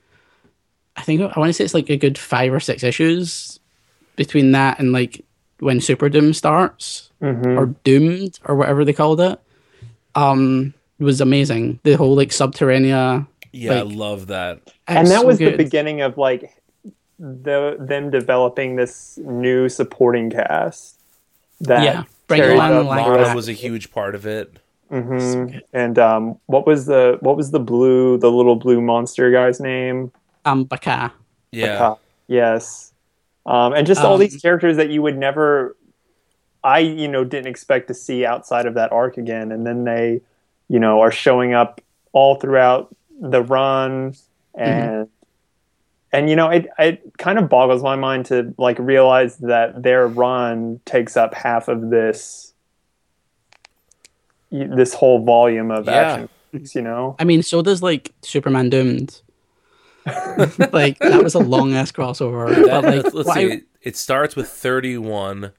I think I want to say it's like a good five or six issues between that and like when Super Doom starts Mhm. or Doomed or whatever they called it. Um, was amazing. The whole like Subterranea. Yeah, I love that. and that so was the beginning of like the them developing this new supporting cast. That Yeah, bring carried Lana up Lang Lana back. was a huge part of it. Mhm. And um, what was the what was the blue the little blue monster guy's name? Um, Baka. Yeah, Baka. Yes. Um, and just all Um, these characters that you would never, I you know didn't expect to see outside of that arc again, and then they, you know, are showing up all throughout the run, and and you know it it kind of boggles my mind to like realize that their run takes up half of this this whole volume of Yeah. action. You know, I mean, so does like Superman Doomed. like that was a long ass crossover. That- but like, let's, let's what see. I- It, it starts with thirty-one,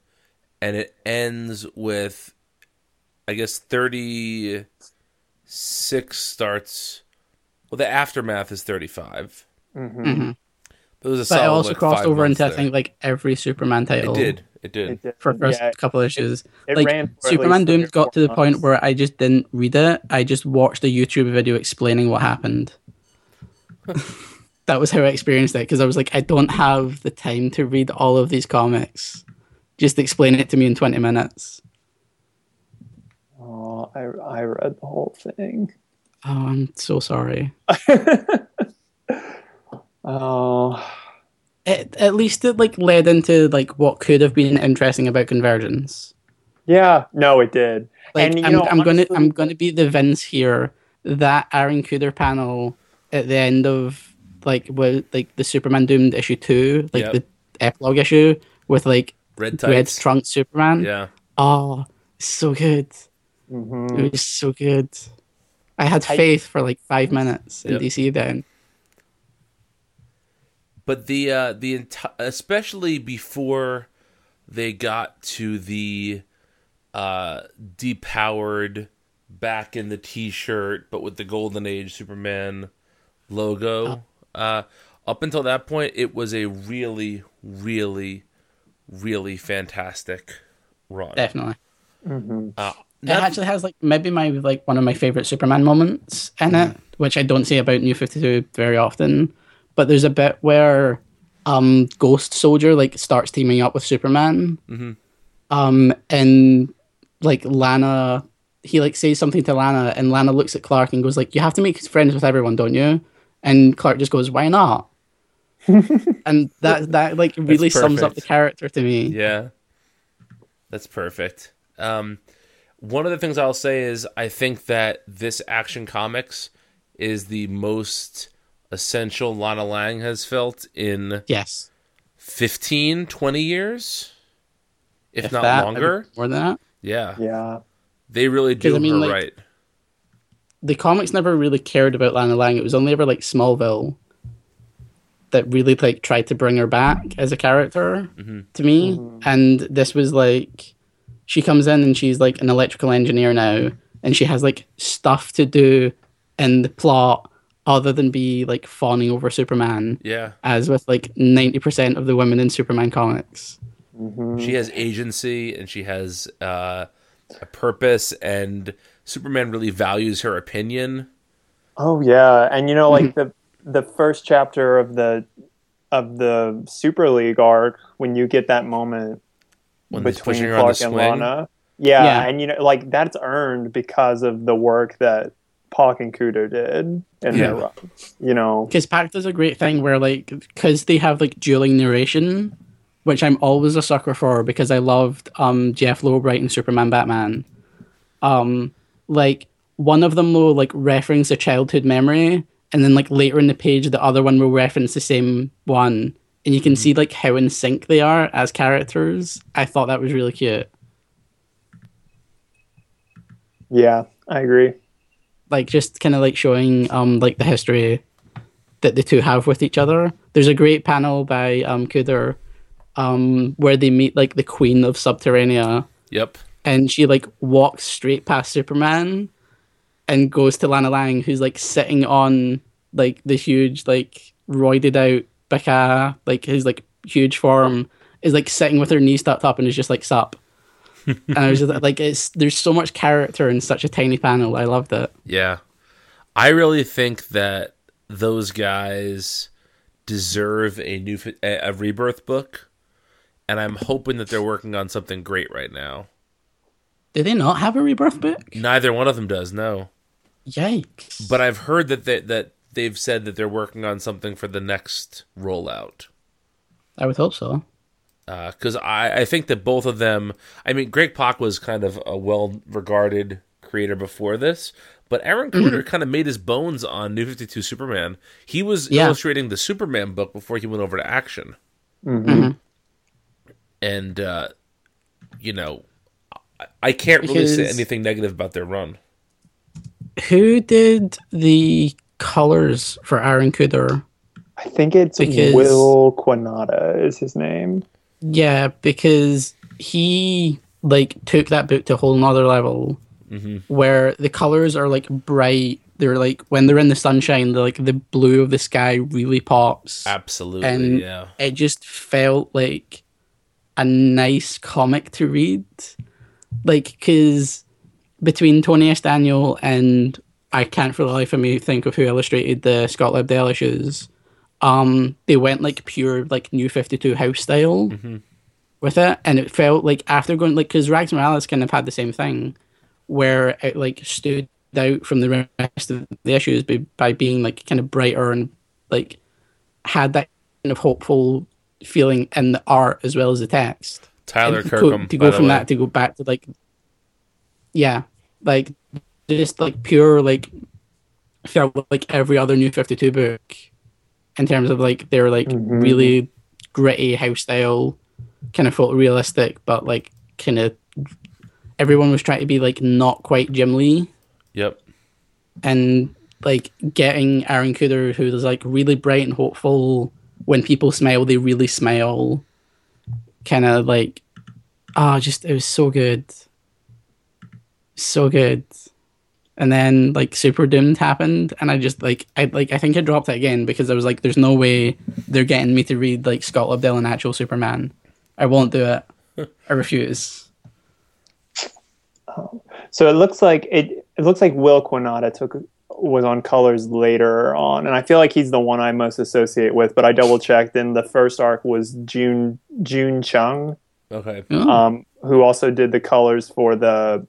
and it ends with, I guess thirty-six starts. Well, the aftermath is thirty-five. Mhm. Mhm. But it was a But it also like, crossed over months into I think like every Superman title. It did. It did. It did. for the first Yeah, couple issues. it like ran Superman least three Doom or got to the four point where I just didn't read it. I just watched a YouTube video explaining what happened. that was how I experienced it because I was like, I don't have the time to read all of these comics. Just explain it to me in twenty minutes. Oh, I I read the whole thing. Oh, I'm so sorry. Oh, It, at least it like led into like what could have been interesting about convergence. yeah. No, it did. Like and you I'm, know, I'm gonna I'm gonna be the Vince here. That Aaron Kuder panel at the end of like with like the Superman Doomed issue two, like Yep. the epilogue issue with like Red red trunk Superman. Yeah. Oh, so good. Mhm. It was so good. I had I- faith for like five minutes in DC then. But the uh, the enti- especially before they got to the uh, depowered back in the T-shirt, but with the Golden Age Superman logo. Uh, up until that point, it was a really, really, really fantastic run. Definitely. Uh, It actually has like maybe my like one of my favorite Superman moments in it, which I don't see about New Fifty Two very often. But there's a bit where um Ghost Soldier like starts teaming up with Superman. Mhm. Um and like Lana he like says something to Lana and Lana looks at Clark and goes like, You have to make friends with everyone, don't you? And Clark just goes, Why not? and that that like really sums up the character to me. Yeah. That's perfect. Um, one of the things I'll say is I think that this Action Comics is the most essential Lana Lang has felt in Yes. 15, 20 years, if, If not that, longer. More than that. Yeah. Yeah. They really do 'Cause, I mean, her like- right. the comics never really cared about Lana Lang. It was only ever like Smallville that really like tried to bring her back as a character mm-hmm. to me. Mm-hmm. And this was like she comes in and she's like an electrical engineer now, and she has like stuff to do in the plot other than be like fawning over Superman, Yeah. as with like ninety percent of the women in Superman comics. Mhm. She has agency and she has uh, a purpose, and Superman really values her opinion. Oh yeah, and you know, like the the first chapter of the of the Super League arc, when you get that moment When between pushing her on the Clark and swing. Lana, yeah, Yeah. and you know, like that's earned because of the work that Pak and Kuder did in Yeah. their run. You know, Because Pak does a great thing where, like, because they have like dueling narration, which I'm always a sucker for because I loved um, Jeph Loeb writing Superman Batman. Um, like one of them will like reference a childhood memory, and then like later in the page, the other one will reference the same one, and you can see like how in sync they are as characters. I thought that was really cute. yeah, I agree. Like just kind of like showing um like the history that the two have with each other. There's a great panel by um Kuder um where they meet like the queen of Subterranea Yep. and she like walks straight past Superman and goes to Lana Lang who's like sitting on like the huge like roided out Baka like his like huge form is like sitting with her knees tucked up and is just like sup. And I was just like it's there's so much character in such a tiny panel. I loved it. Yeah. I really think that those guys deserve a new a, a rebirth book and I'm hoping that they're working on something great right now. Do they not have a rebirth book? Neither one of them does, no. Yikes. But I've heard that they, that they've said that they're working on something for the next rollout. I would hope so. Because I, I think that both of them. I mean, Greg Pak was kind of a well-regarded creator before this, but Aaron Kuder kind of made his bones on New Fifty Two Superman. He was Yeah. illustrating the Superman book before he went over to Action, Mhm. and uh, you know, I, I can't really say anything negative about their run. Who did the colors for Aaron Kuder? I think it's Because- Wil Quintana is his name. Yeah, because he like took that book to a whole nother level mm-hmm. where the colors are like bright. They're like when they're in the sunshine, the like the blue of the sky really pops. Absolutely, And- yeah. It just felt like a nice comic to read. Like, because between Tony S. Daniel and I can't for the life of me think of who illustrated the Scott Lobdell issues, um, they went like pure like New Fifty Two house style with it, and it felt like after going like because Rags Morales kind of had the same thing, where it like stood out from the rest of the issues by, by being like kind of brighter and like had that kind of hopeful feeling in the art as well as the text. Tyler And to Kirkham. go, to go from way. that to go back to like yeah like just like pure like felt like every other new 52 book in terms of like they're like Mhm. really gritty house style kind of photorealistic but like kind of everyone was trying to be like not quite jim lee Yep. and like getting Aaron Kuder, who is like really bright and hopeful. When people smile, they really smile. Kind of like, ah, just it was so good, so good. And then like Super Doomed happened, and I just like I like I think I dropped it again because I was like, there's no way they're getting me to read like Scott Lobdell and actual Superman. I won't do it. I refuse. So it looks like it. It looks like Wil Quintana took was on colors later on, and I feel like he's the one I most associate with. But I double checked, and the first arc was June June Chung, Okay. Oh, um, who also did the colors for the.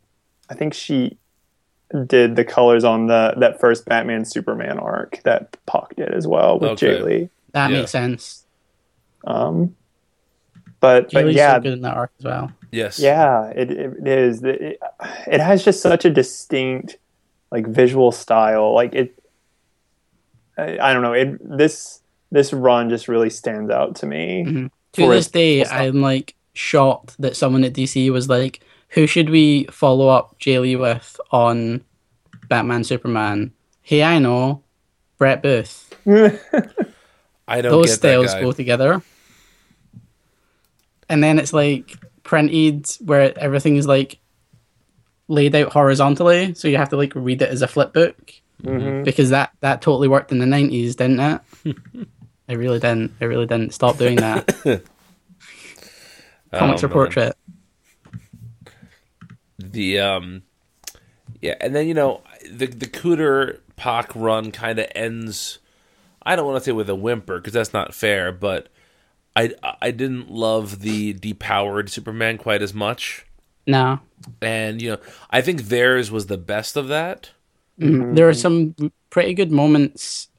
I think she did the colors on the that first Batman Superman arc that Pak did as well with Okay. Jae Lee. that yeah. makes sense. Um, but but Julie's yeah, so good in that arc as well. Yes. Yeah, it, it is. It, it has just such a distinct, like visual style. Like it, I, I don't know. It this this run just really stands out to me. To for this day. I'm like shocked that someone at DC was like, "Who should we follow up Jae Lee with on Batman Superman?" Hey, I know, Brett Booth. I don't Those styles go together. And then it's like printed where everything is like laid out horizontally, so you have to like read it as a flip book Mhm. because that that totally worked in the nineties, didn't it? it really didn't. It really didn't. Stop doing that. Comics Oh, for portrait. The um Yeah, and then you know the the Kuder Pak run kind of ends. I don't want to say with a whimper because that's not fair, but I I didn't love the depowered Superman quite as much, No. and you know I think theirs was the best of that. Mhm. There are some pretty good moments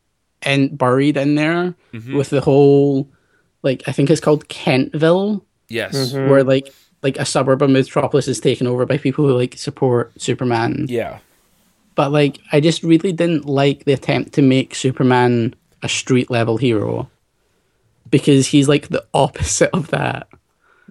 and buried in there Mm-hmm. with the whole like I think it's called Kentville, Yes, where like like a suburb of Metropolis is taken over by people who like support Superman. yeah, But like I just really didn't like the attempt to make Superman a street level hero. Because he's like the opposite of that.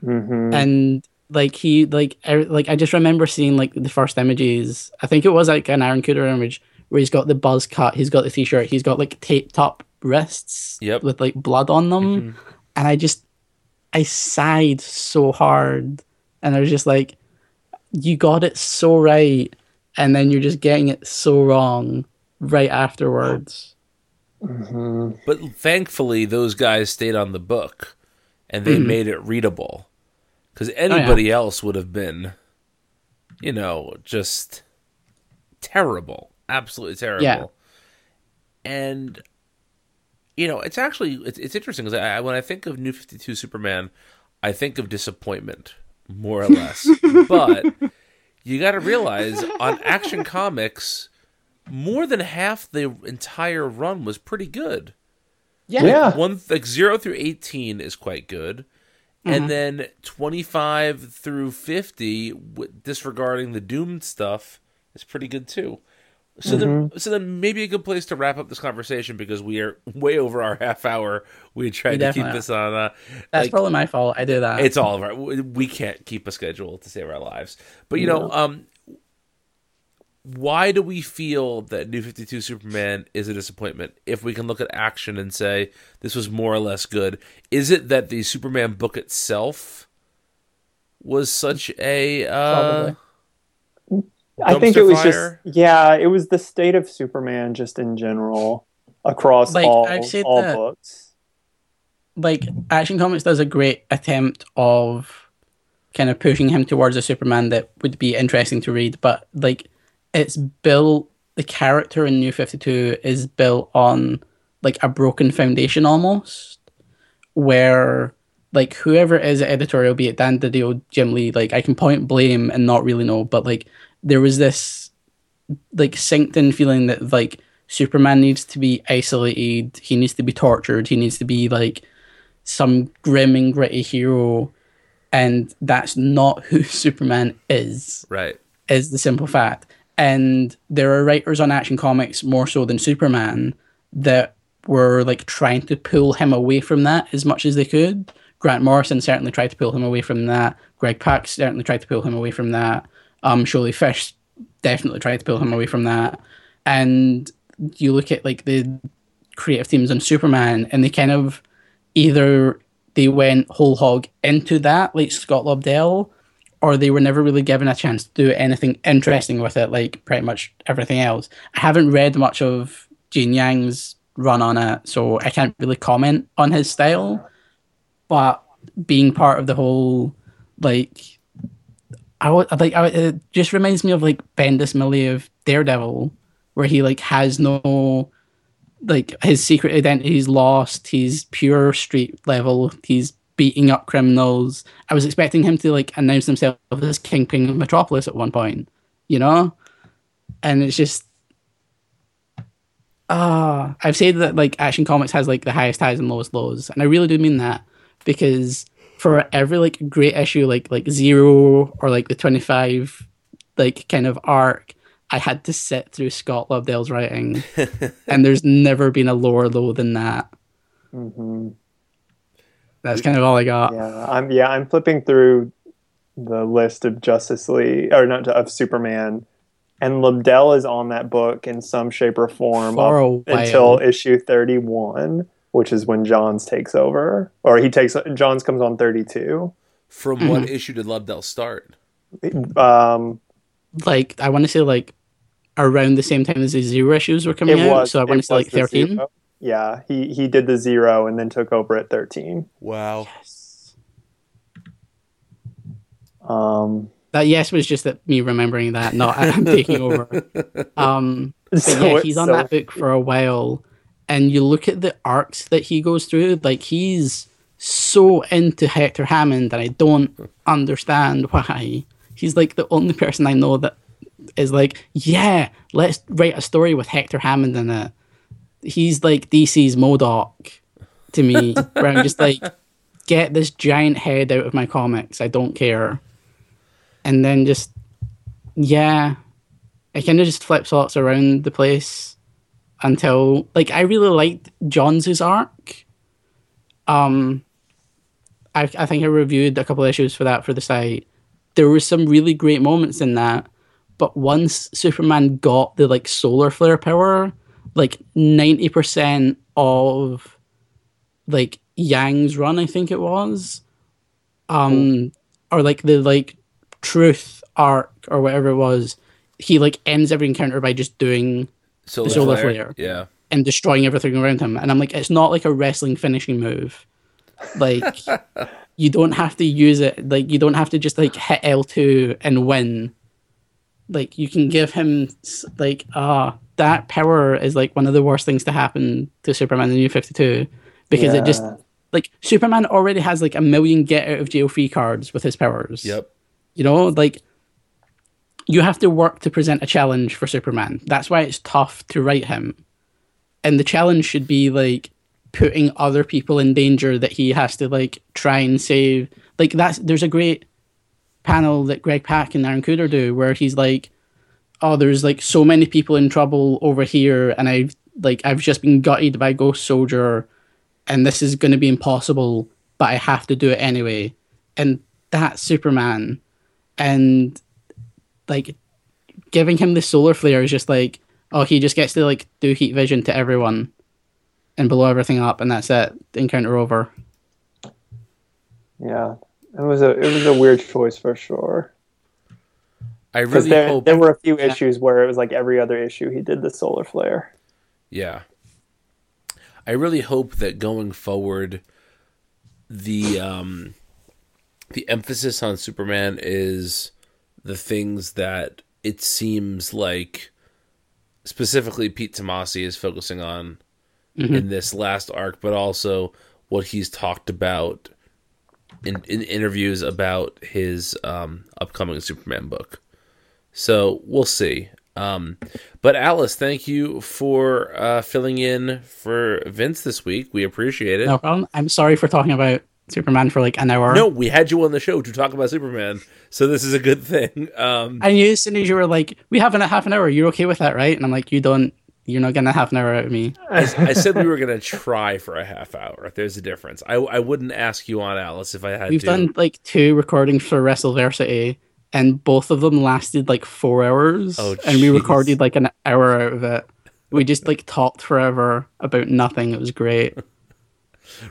hmm and like he like I, like I just remember seeing like the first images. I think it was like an Aaron Kuder image where he's got the buzz cut, he's got the t-shirt, he's got like taped up wrists Yep. with like blood on them, and I just I sighed so hard, and I was just like, you got it so right, and then you're just getting it so wrong right afterwards. Mm-hmm. but thankfully those guys stayed on the book, and they hmm. made it readable. Because oh, anybody else would have been, you know, just terrible, absolutely terrible. Yeah. And you know, it's actually it's, it's interesting because I, when I think of New Fifty Two Superman, I think of disappointment more or less. but you got to realize on Action Comics, more than half the entire run was pretty good. Yeah. yeah. One like zero through eighteen is quite good, and mm-hmm. then twenty five through fifty, w- disregarding the Doom stuff, is pretty good too. So then, so then maybe a good place to wrap up this conversation because we are way over our half hour. We tried We to keep this on. Uh, That's like, probably my fault. I did that. it's all of our. we- can't keep a schedule to save our lives. But you know, um, why do we feel that New Fifty Two Superman is a disappointment? If we can look at action and say this was more or less good, is it that the Superman book itself was such a uh, Probably. I think it was fire? just yeah, it was the state of Superman just in general across Like, all I've said all that- books. like Action Comics does a great attempt of kind of pushing him towards a Superman that would be interesting to read, but like it's built the character in New Fifty Two is built on like a broken foundation almost, where like whoever is at editorial, be it Dan Didio, Jim Lee, like I can point blame and not really know, but like there was this like synced in feeling that like Superman needs to be isolated, he needs to be tortured, he needs to be like some grim and gritty hero, and that's not who Superman is. right? Is the simple fact. And there are writers on Action Comics more so than Superman that were like trying to pull him away from that as much as they could. Grant Morrison certainly tried to pull him away from that. Greg Pak certainly tried to pull him away from that. Um, Sholly Fisch definitely tried to pull him away from that. And you look at like the creative teams on Superman, and they kind of either they went whole hog into that, like Scott Lobdell, or they were never really given a chance to do anything interesting with it, like pretty much everything else. I haven't read much of Gene Yang's run on it, so I can't really comment on his style. But being part of the whole, like, I like, I, it just reminds me of like Bendis Maleev of Daredevil, where he like has no like his secret identity's lost. He's pure street level. He's beating up criminals. I was expecting him to like announce himself as kingpin of Metropolis at one point, you know, and it's just. Ah, I've said that like Action Comics has like the highest highs and lowest lows, and I really do mean that because for every like great issue like like zero or like the twenty five like kind of arc, I had to sit through Scott Lobdell's writing, and there's never been a lower low than that. hmm That's kind of all I got. Yeah, I'm yeah, I'm flipping through the list of Justice League or not of Superman, and Lobdell is on that book in some shape or form up until issue 31, which is when Johns takes over, or he takes Johns comes on 32. From Mm-hmm. what issue did Lobdell start? Um, Like I want to say like around the same time as the zero issues were coming it out, was so I want to say like thirteen. zero. Yeah, he he did the zero and then took over at 13. Wow. Um, That yes was just that me remembering that, not I'm taking over. Um, So yeah, he's on so- that book for a while, and you look at the arcs that he goes through. Like he's so into Hector Hammond, and I don't understand why. He's like the only person I know that is like, yeah, let's write a story with Hector Hammond in it. He's like DC's MODOK to me, where I'm just like, get this giant head out of my comics. I don't care. And then just, yeah, it kind of just flip flops around the place until, like, I really liked Johns' arc. Um, I, I think I reviewed a couple issues for that for the site. There were some really great moments in that, but once Superman got the like solar flare power, like ninety percent of like Yang's run, I think it was, um, or like the like truth arc or whatever it was, he like ends every encounter by just doing Solar, solar flare. flare. Yeah. and destroying everything around him. And I'm like, it's not like a wrestling finishing move. Like you don't have to use it. Like you don't have to just like hit L two and win. Like you can give him like ah that power is like one of the worst things to happen to Superman in New Fifty Two because it just like Superman already has like a million get out of jail free cards with his powers. Yep. You know, like you have to work to present a challenge for Superman. That's why it's tough to write him. And the challenge should be like putting other people in danger that he has to like try and save. Like that's there's a great panel that Greg Pak and Aaron Kuder do where he's like, Oh, there's like so many people in trouble over here and I've like I've just been gutted by Ghost Soldier and this is gonna be impossible, but I have to do it anyway. And that's Superman and like giving him the solar flare is just like oh he just gets to like do heat vision to everyone and blow everything up and that's it encounter over Yeah, it was a it was a weird choice for sure. I Because really there hope. there were a few issues where it was like every other issue he did the solar flare. Yeah. I really hope that going forward the um the emphasis on Superman is the things that it seems like specifically Pete Tomasi is focusing on in this last arc, but also what he's talked about in, in interviews about his um, upcoming Superman book. So we'll see. Um, but Alice, thank you for uh, filling in for Vince this week. We appreciate it. no problem i'm sorry for talking about superman for like an hour No, we had you on the show to talk about Superman, so this is a good thing. Um, i knew as soon as you were like we have in a half an hour you're okay with that right and i'm like you don't you're not gonna half an hour out of me I said we were going to try for a half hour. There's a difference. I, I wouldn't ask you on Alice if I had we've to. done like two recordings for wrestleversity and both of them lasted like four hours Oh, and we recorded like an hour out of it we just like talked forever about nothing it was great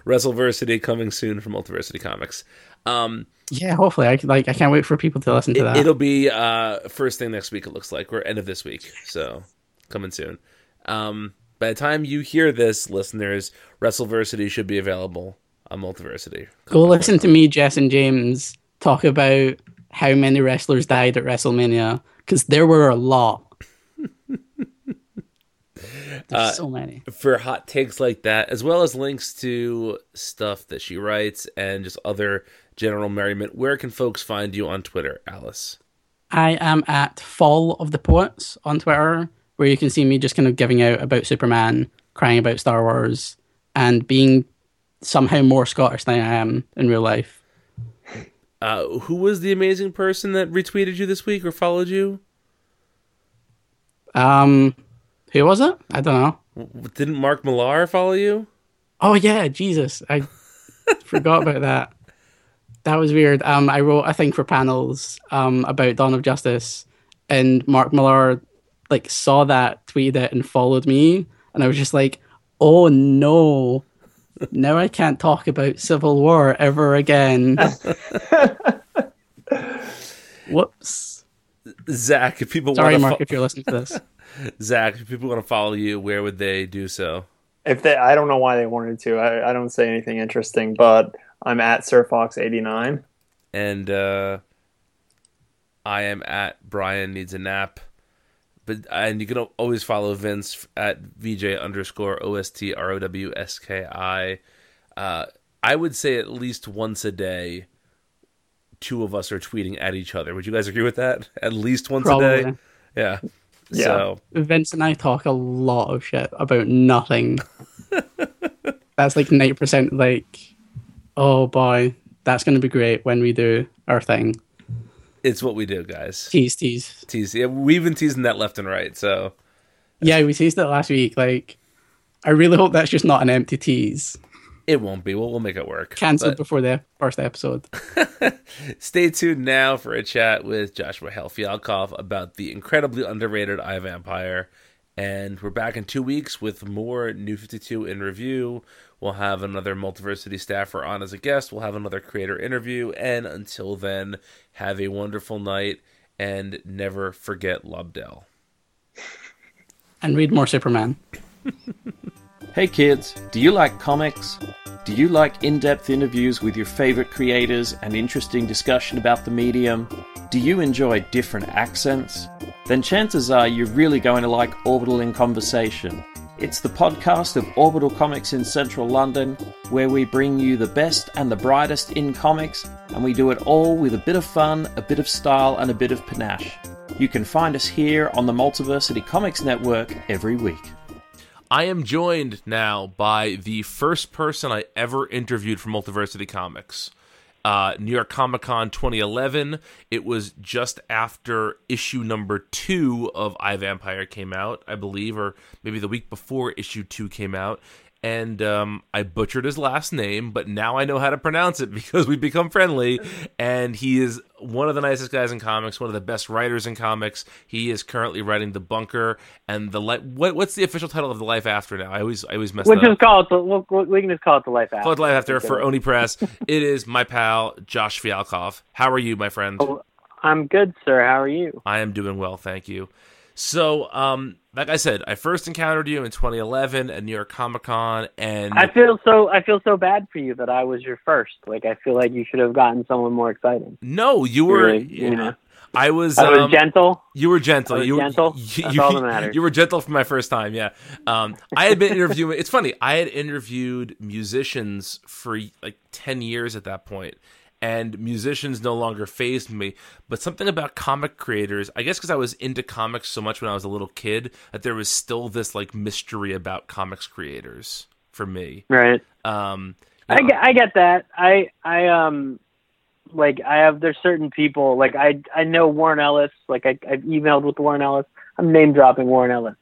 WrestleVersity coming soon from Multiversity Comics. Um, Yeah, hopefully. I like. I can't wait for people to listen to that. it, will be uh, first thing next week. It looks like or end of this week. So coming soon. Um, by the time you hear this, listeners, WrestleVersity should be available on Multiversity. Go listen to me, Jess, and James talk about how many wrestlers died at WrestleMania because there were a lot. There's Uh, so many. for hot takes like that, as well as links to stuff that she writes and just other general merriment. Where can folks find you on Twitter, Alice? I am at Fall of the Poets on Twitter, where you can see me just kind of giving out about Superman, crying about Star Wars, and being somehow more Scottish than I am in real life. Uh, who was the amazing person that retweeted you this week or followed you? Um, who was it? I don't know. W- Didn't Mark Millar follow you? Oh yeah, Jesus, I forgot about that. That was weird. Um, I wrote a thing for panels um about Dawn of Justice, and Mark Millar like saw that, tweeted it, and followed me, and I was just like, oh no. Now I can't talk about Civil War ever again. Whoops. Zach, if people Sorry, want Mark, to if you're listening to this. Zach, if people want to follow you, where would they do so? If they, I don't know why they wanted to. I, I don't say anything interesting, but I'm at SirFox89. And uh, I am at Brian needs a nap. But and you can always follow Vince at VJ underscore O S T R O W S K I. Uh, I would say at least once a day, two of us are tweeting at each other. Would you guys agree with that? At least once a day. Yeah. Yeah. So Vince and I talk a lot of shit about nothing. that's like ninety percent. Like, oh boy, that's going to be great when we do our thing. it's what we do, guys. Tease, tease. Tease. Yeah, we've been teasing that left and right. So Yeah, we teased it last week. Like, I really hope that's just not an empty tease. It won't be. We'll, we'll make it work. Cancelled But- before the first episode. Stay tuned now for a chat with Joshua Hale Fialkov about the incredibly underrated I Vampire. And we're back in two weeks with more New 52 in review. We'll have another Multiversity staffer on as a guest. We'll have another creator interview. And until then, have a wonderful night and never forget Lobdell. And read more Superman. Hey kids, do you like comics? Do you like in depth interviews with your favorite creators and interesting discussion about the medium? Do you enjoy different accents? Then chances are you're really going to like Orbital in Conversation. It's the podcast of Orbital Comics in central London, where we bring you the best and the brightest in comics, and we do it all with a bit of fun, a bit of style, and a bit of panache. You can find us here on the Multiversity Comics Network every week. I am joined now by the first person I ever interviewed for Multiversity Comics. Uh, New York Comic Con 2011. It was just after issue number two of I Vampire came out, I believe, or maybe the week before issue two came out. And um, I butchered his last name, but now I know how to pronounce it because we've become friendly. And he is one of the nicest guys in comics, one of the best writers in comics. He is currently writing The Bunker and the life. What, what's the official title of the Life After now? I always I always mess Which is called the, we'll, we'll- can just call it the life after. Call Called Life After for Oni Press. it is my pal Josh Fialkov. How are you, my friend? I'm good, sir. How are you? I am doing well, thank you. So, um, like I said, I first encountered you in 2011 at New York Comic Con, and I feel so I feel so bad for you that I was your first. Like I feel like you should have gotten someone more exciting. no, you were. Really, you know. I was. I was um, gentle. You were gentle. You were gentle? You, That's you- all that matters. you were gentle for my first time. Yeah. Um, I had been interviewing. It's funny. I had interviewed musicians for like ten years at that point, and musicians no longer phased me. But something about comic creators, I guess, because I was into comics so much when I was a little kid, that there was still this like mystery about comics creators for me. Right. Um, you I know, I get that. I I um like I have there's certain people like I I know Warren Ellis. Like I I've emailed with Warren Ellis. I'm name dropping Warren Ellis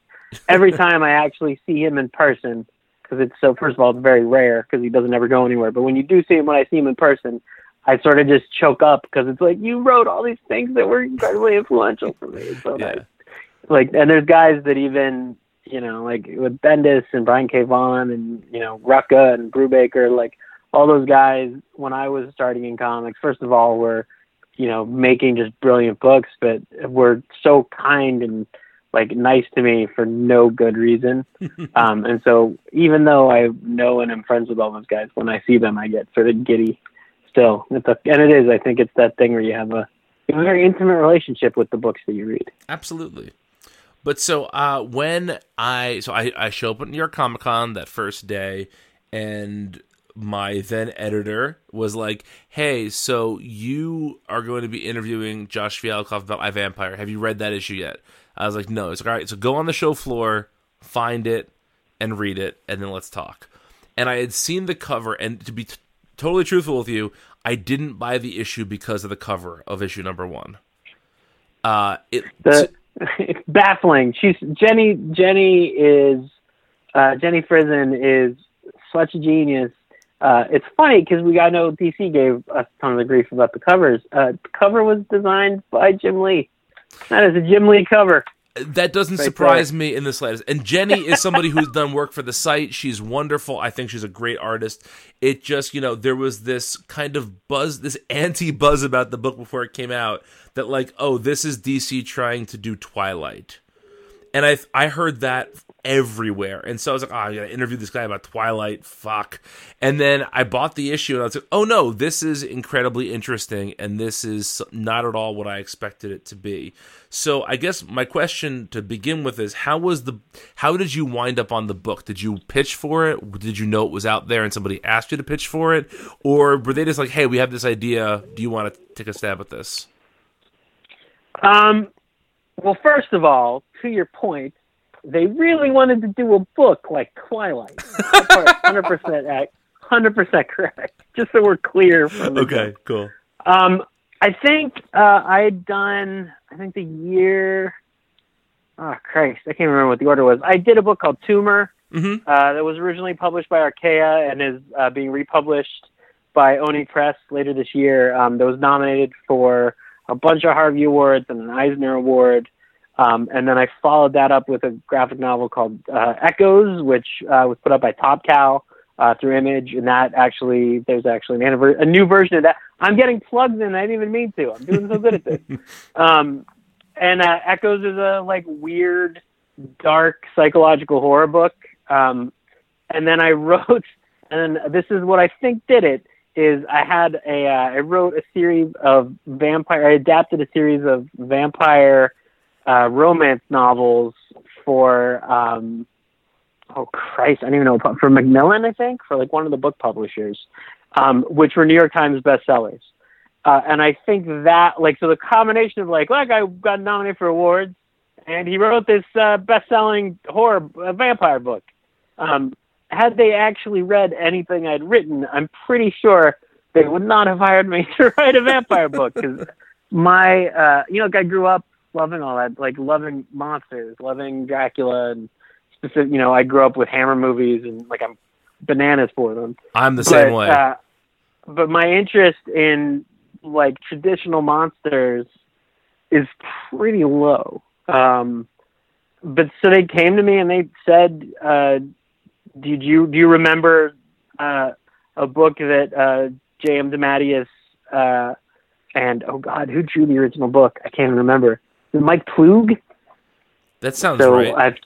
every time I actually see him in person because it's so first of all it's very rare because he doesn't ever go anywhere. But when you do see him when I see him in person, I sort of just choke up because it's like you wrote all these things that were incredibly influential for me. It's so Yeah. nice. Like and there's guys that even you know like with Bendis and Brian K. Vaughan and you know Rucka and Brubaker like all those guys when I was starting in comics, first of all, were you know making just brilliant books, but were so kind and like nice to me for no good reason. um, and so even though I know and am friends with all those guys, when I see them, I get sort of giddy. Still, it's a, and it is. I think it's that thing where you have a, a very intimate relationship with the books that you read. Absolutely. But so uh, when I so I, I show up at New York Comic Con that first day, and my then editor was like, "Hey, so you are going to be interviewing Josh Fialkov about I Vampire. Have you read that issue yet?" I was like, "No." It's like, "All right, so go on the show floor, find it, and read it, and then let's talk." And I had seen the cover, and to be t- totally truthful with you, I didn't buy the issue because of the cover of issue number one. Uh, it The, it's baffling. She's Jenny. Jenny is uh, Jenny Frison is such a genius. Uh, it's funny because we I know DC gave us a ton of grief about the covers. Uh, the cover was designed by Jim Lee. That is a Jim Lee cover. That doesn't surprise me in the slightest. And Jenny is somebody who's done work for the site. She's wonderful. I think she's a great artist. It just, you know, there was this kind of buzz, this anti buzz about the book before it came out that, like, oh, this is DC trying to do Twilight. And I, I heard that everywhere. And so I was like, oh, I gotta interview this guy about Twilight. Fuck. And then I bought the issue and I was like, oh no, this is incredibly interesting. And this is not at all what I expected it to be. So I guess my question to begin with is how was the, how did you wind up on the book? Did you pitch for it? Did you know it was out there and somebody asked you to pitch for it? Or were they just like, hey, we have this idea. Do you want to take a stab at this? Um, well, first of all, to your point, they really wanted to do a book like Twilight. Hundred percent, hundred percent correct. Just so we're clear. From Okay, book. cool. Um, I think uh, I had done. I think the year. Oh Christ, I can't remember what the order was. I did a book called Tumor Mm-hmm. uh, that was originally published by Archaia and is uh, being republished by Oni Press later this year. Um, that was nominated for a bunch of Harvey Awards and an Eisner Award. Um, and then I followed that up with a graphic novel called uh, Echoes, which uh, was put up by Top Cow uh, through Image, and that actually there's actually an anniver- a new version of that. I'm getting plugged in. I didn't even mean to. I'm doing so good at this. Um, and uh, Echoes is a like weird, dark psychological horror book. Um, and then I wrote, and this is what I think did it is I had a uh, I wrote a series of vampire. I adapted a series of vampire uh, romance novels for um, oh Christ, I don't even know for Macmillan, I think, for like one of the book publishers, um, which were New York Times bestsellers. Uh, and I think that like so the combination of like that guy got nominated for awards, and he wrote this uh, best-selling horror uh, vampire book. Um, had they actually read anything I'd written, I'm pretty sure they would not have hired me to write a vampire book because my, uh, you know, like I grew up loving all that, like loving monsters, loving Dracula, and specific, you know, I grew up with Hammer movies, and like I'm bananas for them. I'm the same way. Uh, but my interest in like traditional monsters is pretty low. Um, but so they came to me and they said, uh, "Did you do you remember uh, a book that uh, J.M. DeMatteis uh, and oh God, who drew the original book? I can't even remember. Mike Ploog? that sounds so right. I've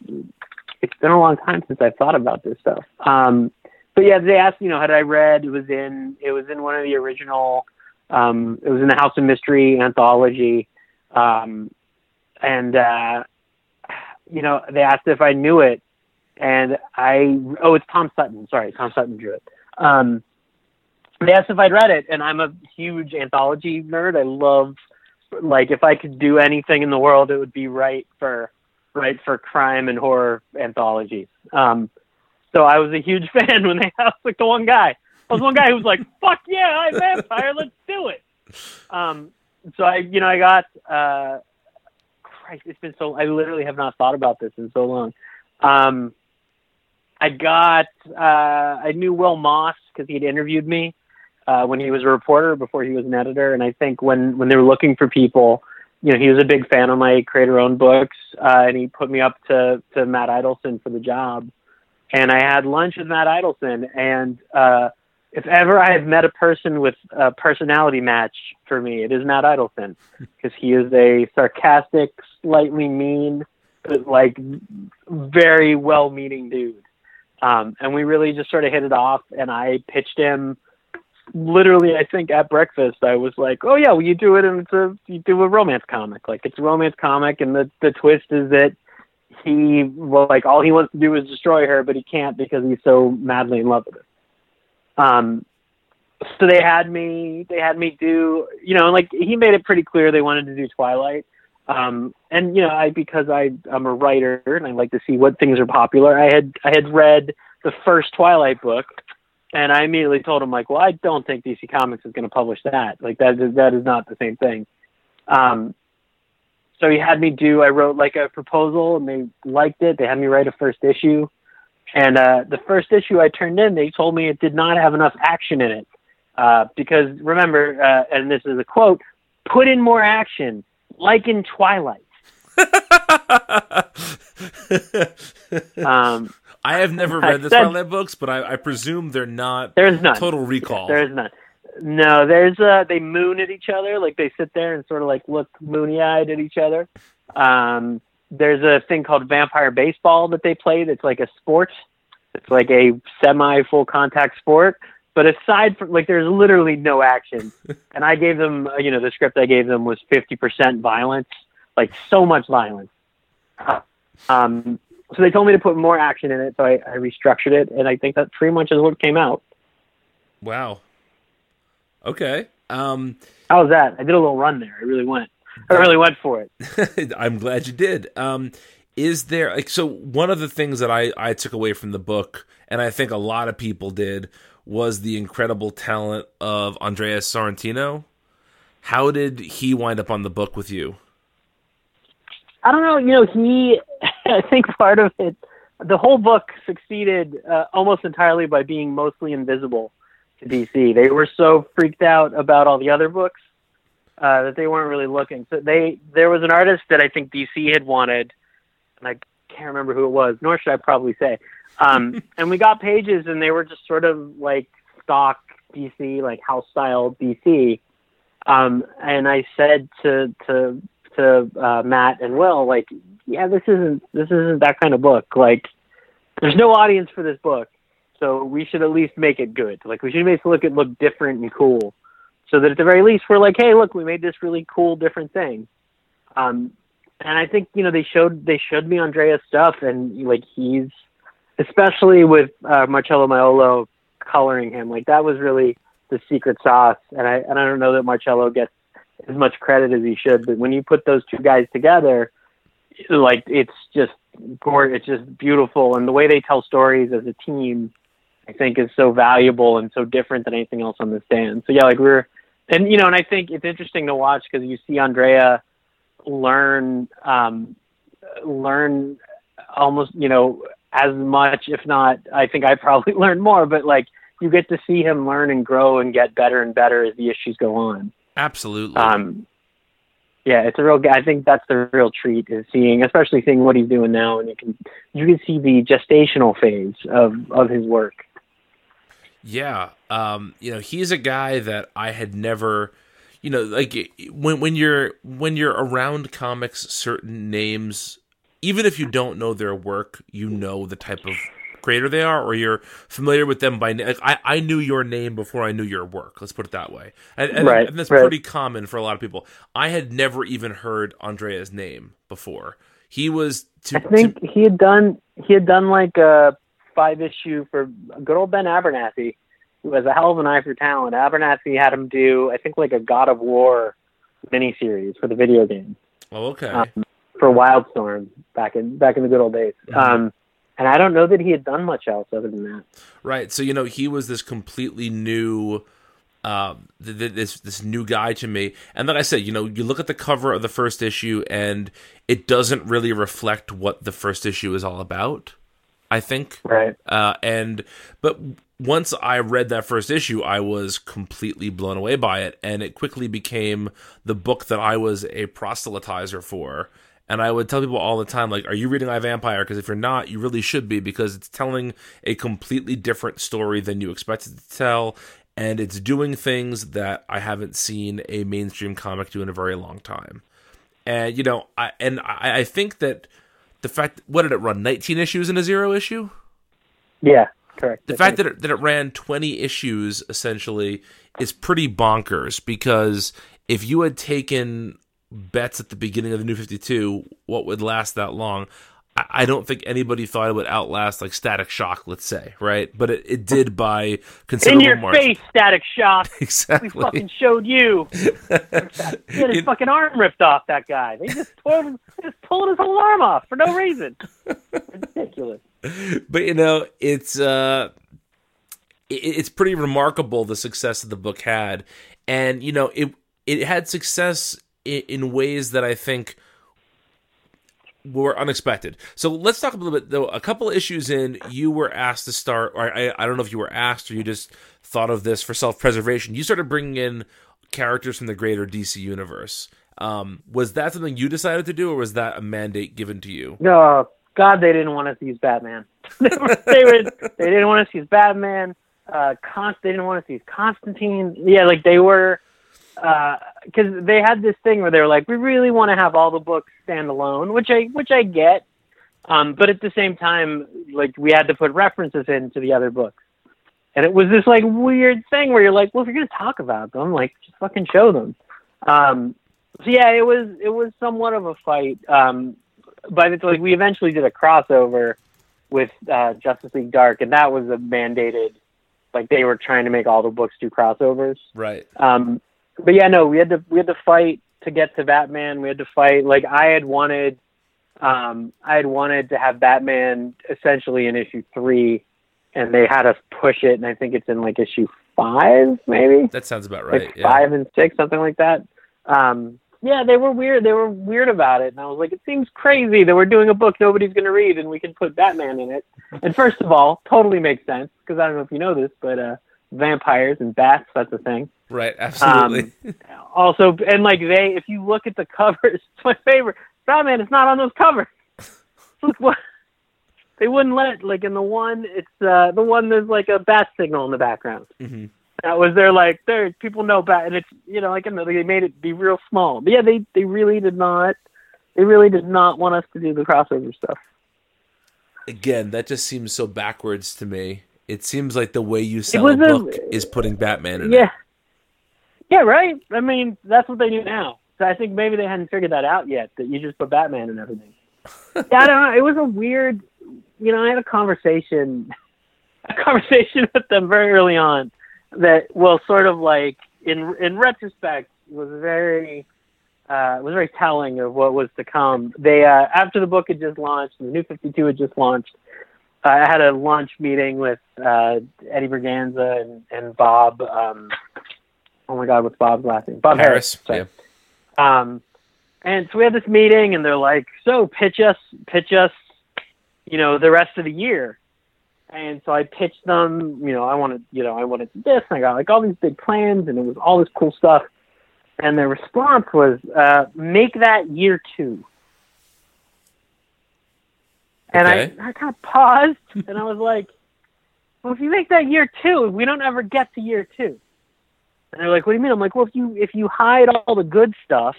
it's been a long time since I've thought about this stuff. Um, but yeah, they asked, you know, had I read? It was in it was in one of the original. Um, it was in the House of Mystery anthology, um, and uh, you know, they asked if I knew it, and I oh, it's Tom Sutton. Sorry, Tom Sutton drew it. Um, they asked if I'd read it, and I'm a huge anthology nerd. I love like if I could do anything in the world, it would be right for right for crime and horror anthologies. Um, so I was a huge fan when they asked like the one guy. I was one guy who was like, "Fuck yeah, I'm vampire, let's do it." Um, so I, you know, I got. Uh, Christ, it's been so. I literally have not thought about this in so long. Um, I got. Uh, I knew Will Moss because he had interviewed me uh, when he was a reporter before he was an editor, and I think when when they were looking for people, you know, he was a big fan of my creator-owned books, uh, and he put me up to to Matt Idelson for the job. And I had lunch with Matt Idelson, and uh, if ever I have met a person with a personality match for me, it is Matt Idelson, because he is a sarcastic, slightly mean, but like very well-meaning dude. Um, and we really just sort of hit it off, and I pitched him literally, I think at breakfast, I was like, "Oh yeah, well you do it, and it's a you do a romance comic. Like it's a romance comic, and the the twist is that he well, like all he wants to do is destroy her, but he can't because he's so madly in love with her. Um, so they had me, they had me do, you know, like he made it pretty clear they wanted to do Twilight. Um, and you know, I because I I'm a writer and I like to see what things are popular. I had I had read the first Twilight book, and I immediately told him like, well, I don't think DC Comics is going to publish that. Like that is that is not the same thing. Um, so he had me do. I wrote like a proposal, and they liked it. They had me write a first issue, and uh, the first issue I turned in, they told me it did not have enough action in it uh, because remember, uh, and this is a quote: "Put in more action, like in Twilight." Um, I have never read the Twilight books, but I, I presume they're not there's none. Total Recall. There's none. No, there's uh they moon at each other, like they sit there and sort of like look moony eyed at each other. Um there's a thing called vampire baseball that they play. That's like a sport. It's like a semi full contact sport. But aside from like, there's literally no action. and I gave them, uh, you know, the script I gave them was 50% violence, like so much violence. Um, so they told me to put more action in it, so I, I restructured it, and I think that pretty much is what came out. Wow. Okay. Um, How was that? I did a little run there. I really went. I really went for it. I'm glad you did. Um, is there like so? One of the things that I I took away from the book, and I think a lot of people did, was the incredible talent of Andreas Sorrentino. How did he wind up on the book with you? I don't know. You know, he. I think part of it, the whole book succeeded uh, almost entirely by being mostly invisible to DC. They were so freaked out about all the other books uh, that they weren't really looking. So they there was an artist that I think DC had wanted, and I can't remember who it was. Nor should I probably say. Um, and we got pages, and they were just sort of like stock DC, like house style DC. Um, and I said to to to uh, Matt and Will, like, yeah, this isn't this isn't that kind of book. Like, there's no audience for this book, so we should at least make it good. Like, we should make it look it look different and cool, so that at the very least we're like, hey, look, we made this really cool different thing. Um, and I think you know they showed they showed me Andrea's stuff, and like he's especially with uh, Marcelo Maiolo coloring him, like that was really the secret sauce. And I and I don't know that Marcelo gets as much credit as he should, but when you put those two guys together, like it's just gorgeous, it's just beautiful, and the way they tell stories as a team, I think, is so valuable and so different than anything else on the stand. So yeah, like we're, and you know, and I think it's interesting to watch because you see Andrea learn, um, learn almost, you know, as much, if not, I think I probably learned more, but like you get to see him learn and grow and get better and better as the issues go on. Absolutely. Um, yeah, it's a real. I think that's the real treat is seeing, especially seeing what he's doing now, and you can you can see the gestational phase of of his work. Yeah, um, you know, he's a guy that I had never, you know, like when when you're when you're around comics, certain names, even if you don't know their work, you know the type of creator they are, or you're familiar with them by name. Like, I I knew your name before I knew your work. Let's put it that way, and, and, Right, and that's right. pretty common for a lot of people. I had never even heard Andrea's name before. He was to, I think he had done he had done like a five issue for good old Ben Abernathy, who has a hell of an eye for talent. Abernathy had him do I think like a God of War miniseries for the video game. oh, okay. um, for Wildstorm back in back in the good old days. Mm-hmm. Um, and I don't know that he had done much else other than that. Right. So you know, he was this completely new, uh, th- th- this this new guy to me. And like I said, you know, you look at the cover of the first issue, and it doesn't really reflect what the first issue is all about. I think. Right. Uh, and but once I read that first issue, I was completely blown away by it, and it quickly became the book that I was a proselytizer for. And I would tell people all the time, like, "Are you reading I Vampire?" Because if you're not, you really should be, because it's telling a completely different story than you expected to tell, and it's doing things that I haven't seen a mainstream comic do in a very long time. And you know, I and I, I think that the fact what did it run 19 issues in a zero issue? Yeah. Correct. the I fact think. that it, that it ran 20 issues essentially is pretty bonkers because if you had taken bets at the beginning of the new 52 what would last that long I, I don't think anybody thought it would outlast like static shock let's say right but it, it did by in your margin. face, Static Shock. Exactly. We fucking showed you. He had his fucking arm ripped off. That guy. They just tore him, just pulled his whole arm off for no reason. Ridiculous. but you know it's uh it, it's pretty remarkable the success that the book had and you know it it had success in, ways that i think were unexpected so let's talk a little bit though a couple of issues in you were asked to start or i, I don't know if you were asked or you just thought of this for self-preservation you started bringing in characters from the greater dc universe um, was that something you decided to do or was that a mandate given to you No, God, they didn't want us to use Batman. they, they, were, they didn't want us to use Batman. Uh, Const, they didn't want us to use Constantine. Yeah, like they were. Because uh, they had this thing where they were like, we really want to have all the books stand alone, which I which I get, um, but at the same time, like we had to put references into the other books, and it was this like weird thing where you're like, well, if you're gonna talk about them, like just fucking show them. Um, so yeah, it was it was somewhat of a fight. Um, but it's like we eventually did a crossover with uh, Justice League Dark, and that was a mandated. Like they were trying to make all the books do crossovers. Right. Um, but yeah, no, we had to we had to fight to get to Batman. We had to fight. Like I had wanted, um, I had wanted to have Batman essentially in issue three, and they had us push it, and I think it's in like issue five, maybe. That sounds about right. Like yeah. five and six, something like that. Um, yeah, they were weird. They were weird about it, and I was like, it seems crazy that we're doing a book nobody's going to read, and we can put Batman in it. And first of all, totally makes sense because I don't know if you know this, but uh, vampires and bats—that's a thing. Right. Absolutely. Um, also, and like they, if you look at the covers, it's my favorite. Batman is not on those covers. Look what they wouldn't let like in the one. It's uh the one there's like a bat signal in the background. hmm That was their like there people know bat, and it's you know like I know they made it be real small. But yeah, they they really did not. They really did not want us to do the crossover stuff. Again, that just seems so backwards to me. It seems like the way you sell a a- book is putting Batman in Yeah. it. Yeah, right. I mean, that's what they do now. So I think maybe they hadn't figured that out yet. That you just put Batman and everything. yeah, I don't know. It was a weird. You know, I had a conversation, a conversation with them very early on, that well, sort of like in in retrospect was very. Uh, was very telling of what was to come. They uh, after the book had just launched, the New Fifty Two had just launched. I had a lunch meeting with uh, Eddie Berganza and, and Bob. Um, oh my God, what's Bob's last name? Bob Harras. Harras. Yeah. Um, and so we had this meeting, and they're like, "So pitch us, pitch us, you know, the rest of the year." And so I pitched them, you know, I wanted, you know, I wanted this, and I got like all these big plans, and it was all this cool stuff. And their response was, uh, "Make that year two." And Okay. I, I kind of paused, and I was like, "Well, if you make that year two, we don't ever get to year two. And they're like, "What do you mean?" I'm like, "Well, if you if you hide all the good stuff,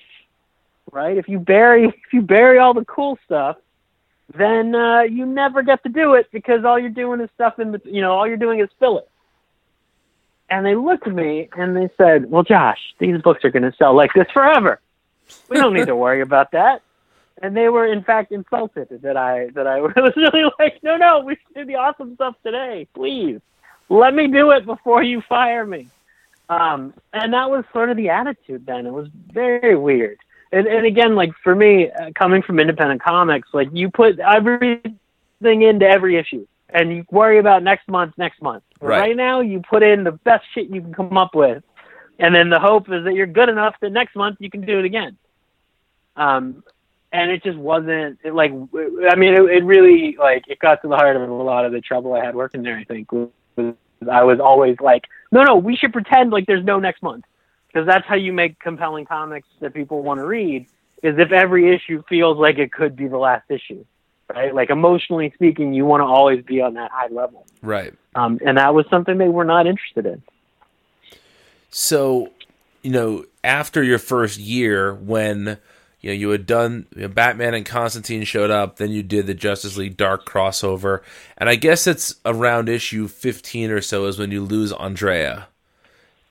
right? If you bury if you bury all the cool stuff, then uh, you never get to do it because all you're doing is stuff in the you know all you're doing is fill it." And they looked at me and they said, "Well, Josh, these books are going to sell like this forever. We don't need to worry about that." And they were in fact insulted that I that I was really like, "No, no, we should do the awesome stuff today, please. Let me do it before you fire me." Um, and that was sort of the attitude then. It was very weird. And, and again, like for me, uh, coming from independent comics, like you put everything into every issue and you worry about next month, next month. Right. right now, you put in the best shit you can come up with. And then the hope is that you're good enough that next month you can do it again. Um, and it just wasn't it, like, I mean, it, it really, like, it got to the heart of a lot of the trouble I had working there, I think, I was always like, no, no, we should pretend like there's no next month because that's how you make compelling comics that people want to read. Is if every issue feels like it could be the last issue, right? Like emotionally speaking, you want to always be on that high level, Right. um, and that was something they were not interested in. So, you know, after your first year, when you know you had done you know, Batman and Constantine showed up, then you did the Justice League Dark crossover, and I guess it's around issue fifteen or so is when you lose Andrea.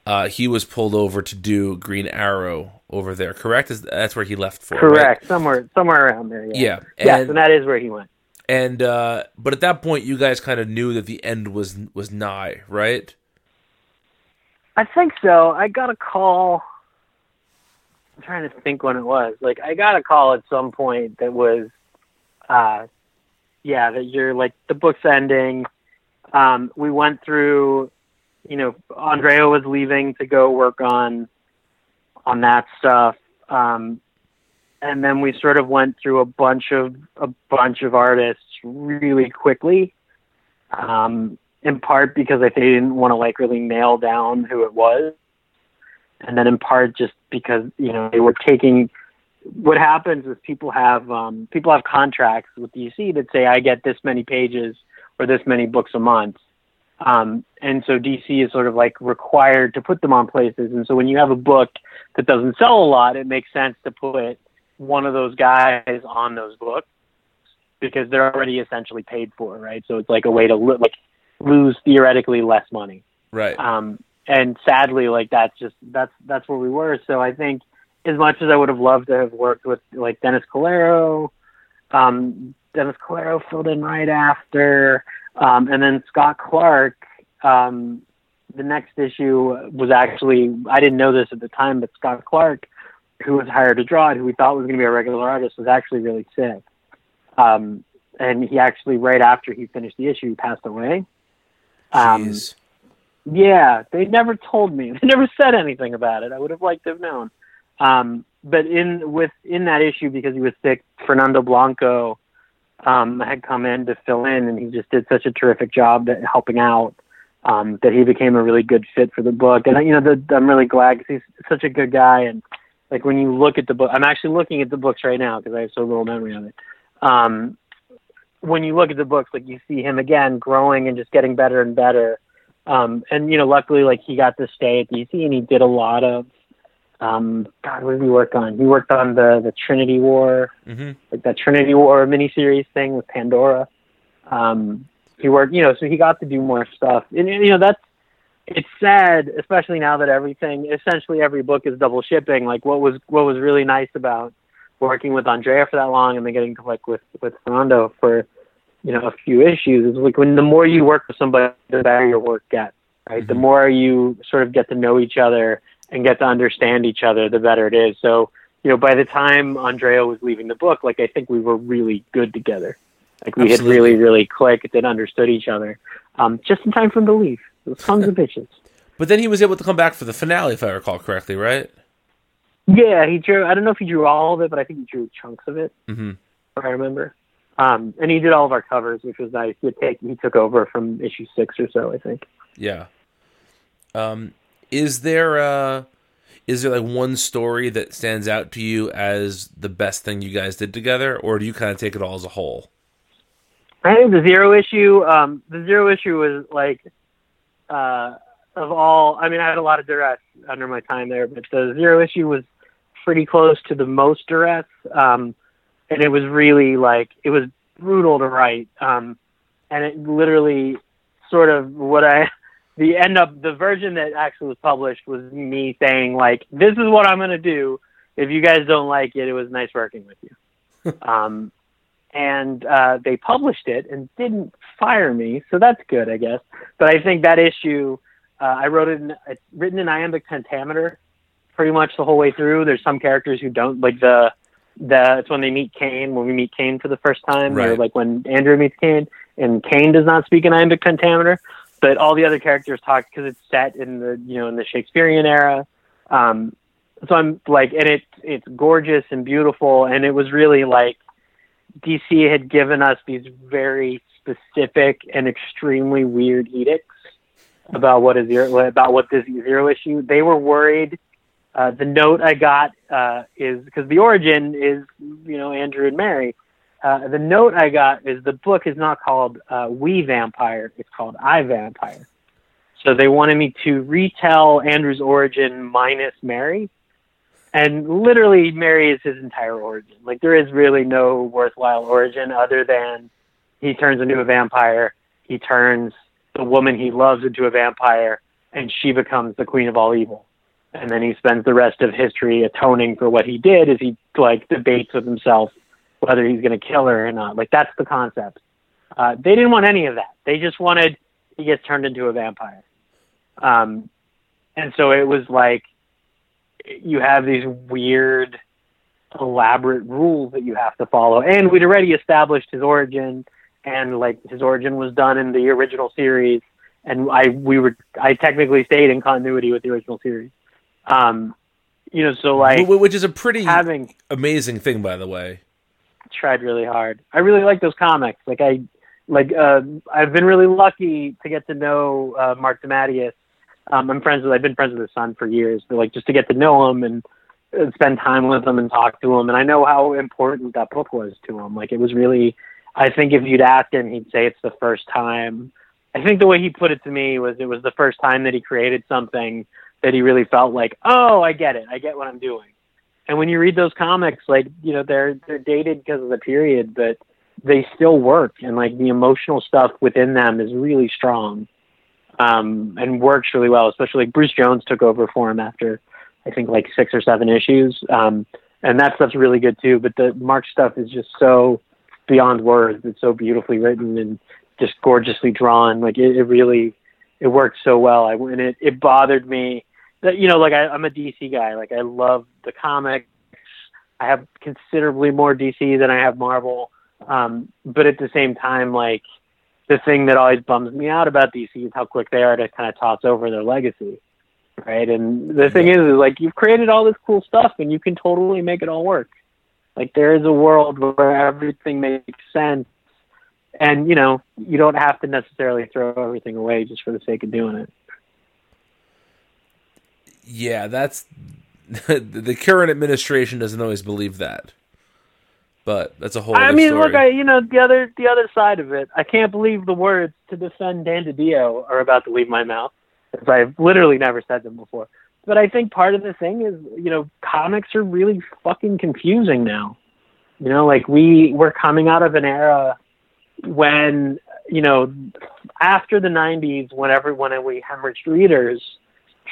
Uh, he was pulled over to do Green Arrow over there. Correct? Is that's where he left for? right? Correct, somewhere somewhere around there. Yeah. Yeah. yes, And- and that is where he went. And uh, but at that point, you guys kind of knew that the end was was nigh, right? I think so. I got a call. I'm trying to think when it was. Like I got a call at some point that was, uh, yeah, that you're like the book's ending. Um, we went through, you know, Andrea was leaving to go work on, on that stuff. Um, and then we sort of went through a bunch of a bunch of artists really quickly. Um, in part because I didn't want to like really nail down who it was, and then in part just because you know they were taking. What happens is people have um, people have contracts with DC that say I get this many pages or this many books a month, Um, and so DC is sort of like required to put them on places. And so when you have a book that doesn't sell a lot, it makes sense to put one of those guys on those books because they're already essentially paid for, right? So it's like a way to lo- like lose theoretically less money. Right. Um, and sadly, like that's just that's that's where we were. So I think as much as I would have loved to have worked with like Dennis Calero, um, Dennis Calero filled in right after, um, and then Scott Clark. Um, the next issue was actually I didn't know this at the time, but Scott Clark, who was hired to draw it, who we thought was going to be a regular artist, was actually really sick. Um, and he actually right after he finished the issue, he passed away. Um. Yeah, they never told me. They never said anything about it. I would have liked to have known. Um, but in with in that issue because he was sick, Fernando Blanco um, had come in to fill in, and he just did such a terrific job at helping out um, that he became a really good fit for the book. And you know, the, I'm really glad because he's such a good guy. And like when you look at the book, I'm actually looking at the books right now because I have so little memory of it. Um, when you look at the books, like you see him again growing and just getting better and better. Um, and you know, luckily, like he got to stay at DC, and he did a lot of. Um, God, what did he work on? He worked on the the Trinity War, hmm like that Trinity War miniseries thing with Pandora. Um, he worked, you know, so he got to do more stuff. And you know, that's it's sad, especially now that everything, essentially every book is double shipping. Like what was what was really nice about working with Andrea for that long and then getting to like with with Fernando for you know a few issues is like when the more you work with somebody, the better your work gets. Right, the Mhm. more you sort of get to know each other and get to understand each other, the better it is. So you know, by the time Andrea was leaving the book, like I think we were really good together. Like we Absolutely. had really, really clicked and understood each other. Um, just in time for him to leave. Sons of bitches. But then he was able to come back for the finale, if I recall correctly, right? Yeah, he drew. I don't know if he drew all of it, but I think he drew chunks of it. Mm-hmm. If I remember. Um, and he did all of our covers, which was nice. He, take, he took over from issue six or so, I think. Yeah. Um, is there uh, is there like one story that stands out to you as the best thing you guys did together, or do you kind of take it all as a whole? I think the zero issue, um, the zero issue was like, uh, of all, I mean, I had a lot of duress under my time there, but the zero issue was pretty close to the most duress. Um, and it was really like, it was brutal to write. Um, and it literally sort of what I, the end up, the version that actually was published was me saying like, this is what I'm going to do. If you guys don't like it, it was nice working with you. um, and uh, they published it and didn't fire me, so that's good, I guess. But I think that issue, uh, I wrote it. In, it's written in iambic pentameter, pretty much the whole way through. There's some characters who don't like the the. It's when they meet Kane. When we meet Kane for the first time, or like when Andrew meets Kane, and Kane does not speak in iambic pentameter, but all the other characters talk because it's set in the you know in the Shakespearean era. Um, so I'm like, and it's it's gorgeous and beautiful, and it was really like DC had given us these very specific and extremely weird edicts about what is zero, about what this zero issue. They were worried. Uh, the note I got uh, is because the origin is you know Andrew and Mary. Uh, the note I got is the book is not called uh, We Vampire. It's called I Vampire. So they wanted me to retell Andrew's origin minus Mary and literally Mary is his entire origin. Like there is really no worthwhile origin other than he turns into a vampire, he turns the woman he loves into a vampire, and she becomes the queen of all evil. And then he spends the rest of history atoning for what he did as he like debates with himself whether he's going to kill her or not. Like that's the concept. Uh, they didn't want any of that. They just wanted he gets turned into a vampire. Um, and so it was like you have these weird, elaborate rules that you have to follow. And we'd already established his origin, and like his origin was done in the original series. And I we were I technically stayed in continuity with the original series. Um, you know, so like which is a pretty having amazing thing, by the way. tried really hard. I really like those comics. Like I like uh I've been really lucky to get to know uh Marc DeMatteis. Um I'm friends with I've been friends with his son for years, but like just to get to know him and spend time with him and talk to him and I know how important that book was to him. Like it was really I think if you'd ask him he'd say it's the first time I think the way he put it to me was it was the first time that he created something that he really felt like, oh, I get it, I get what I'm doing. And when you read those comics, like you know, they're they're dated because of the period, but they still work, and like the emotional stuff within them is really strong, um, and works really well. Especially like Bruce Jones took over for him after I think like six or seven issues, um, and that stuff's really good too. But the Marc stuff is just so beyond words. It's so beautifully written and just gorgeously drawn. Like it, it really, it worked so well. I and it it bothered me that you know, like I, I'm a DC guy. Like I love the comics. I have considerably more DC than I have Marvel. Um, but at the same time, like the thing that always bums me out about DC is how quick they are to kind of toss over their legacy. Right. And the thing is, is like you've created all this cool stuff and you can totally make it all work. Like there is a world where everything makes sense and you know, you don't have to necessarily throw everything away just for the sake of doing it. Yeah, that's the current administration doesn't always believe that. But that's a whole. I mean, story. look, I you know the other the other side of it. I can't believe the words to defend Dan DiDio are about to leave my mouth, because I've literally never said them before. But I think part of the thing is, you know, comics are really fucking confusing now. You know, like we we're coming out of an era when you know after the 90s when everyone and we hemorrhaged readers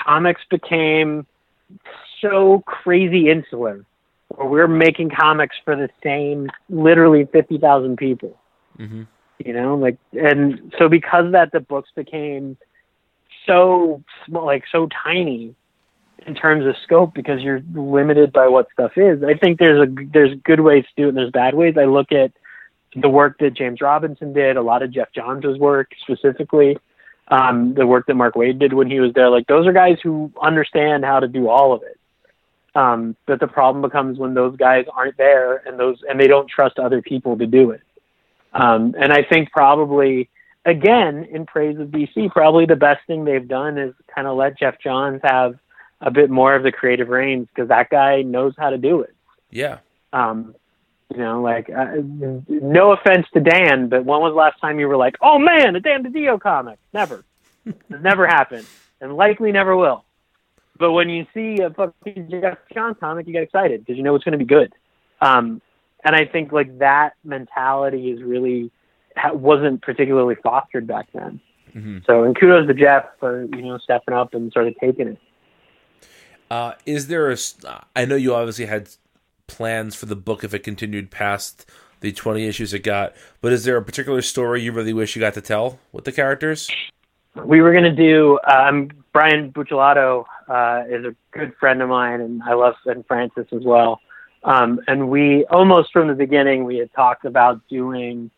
comics became so crazy insular where we're making comics for the same literally 50,000 people. Mm-hmm. you know like and so because of that the books became so small like so tiny in terms of scope because you're limited by what stuff is. I think there's a there's good ways to do it and there's bad ways. I look at the work that James Robinson did, a lot of Geoff Johns' work specifically, um, the work that Mark Waid did when he was there. Like those are guys who understand how to do all of it. Um, but the problem becomes when those guys aren't there and those and they don't trust other people to do it. Um, and I think probably again in praise of DC, probably the best thing they've done is kind of let Geoff Johns have a bit more of the creative reins because that guy knows how to do it. Yeah. Um, you know, like uh, no offense to Dan, but when was the last time you were like, "Oh man, a Dan DiDio comic"? Never. it's never happened, and likely never will. But when you see a fucking Geoff Johns comic, you get excited because you know it's going to be good. Um, and I think like that mentality is really wasn't particularly fostered back then. Mm-hmm. So, and kudos to Geoff for you know stepping up and sort of taking it. Uh, is there a? I know you obviously had plans for the book if it continued past the 20 issues it got. But is there a particular story you really wish you got to tell with the characters? We were going to do, um, Brian Buccellato uh, is a good friend of mine, and I love and Francis as well. Um, and we almost from the beginning we had talked about doing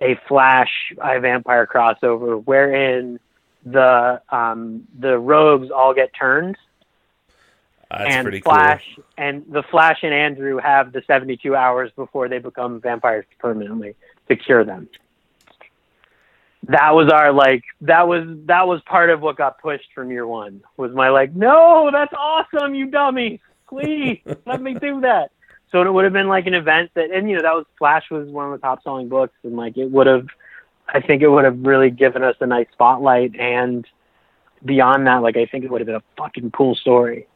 a Flash I Vampire crossover wherein the um, the rogues all get turned and Flash cool. and the Flash and Andrew have the 72 hours before they become vampires permanently to cure them. That was our like that was that was part of what got pushed from year one was my like no that's awesome you dummy please let me do that so it would have been like an event that and you know that was Flash was one of the top selling books and like it would have I think it would have really given us a nice spotlight and beyond that like I think it would have been a fucking cool story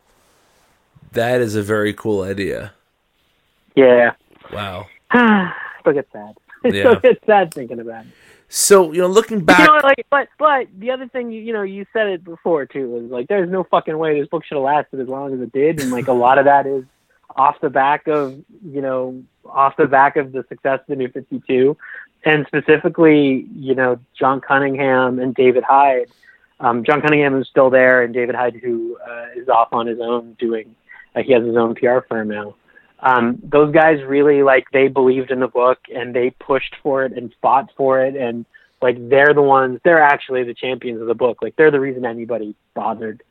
that is a very cool idea. Yeah. Wow. Still get sad. Yeah. Still get sad thinking about it. So you know, looking back, You know, like, but but the other thing, you, you know, you said it before too, was like, there's no fucking way this book should have lasted as long as it did, and like a lot of that is off the back of you know, off the back of the success of the New Fifty Two, and specifically, you know, John Cunningham and David Hyde. Um, John Cunningham is still there, and David Hyde, who uh, is off on his own doing like he has his own PR firm now. Um, those guys really like they believed in the book and they pushed for it and fought for it and like they're the ones they're actually the champions of the book. Like they're the reason anybody bothered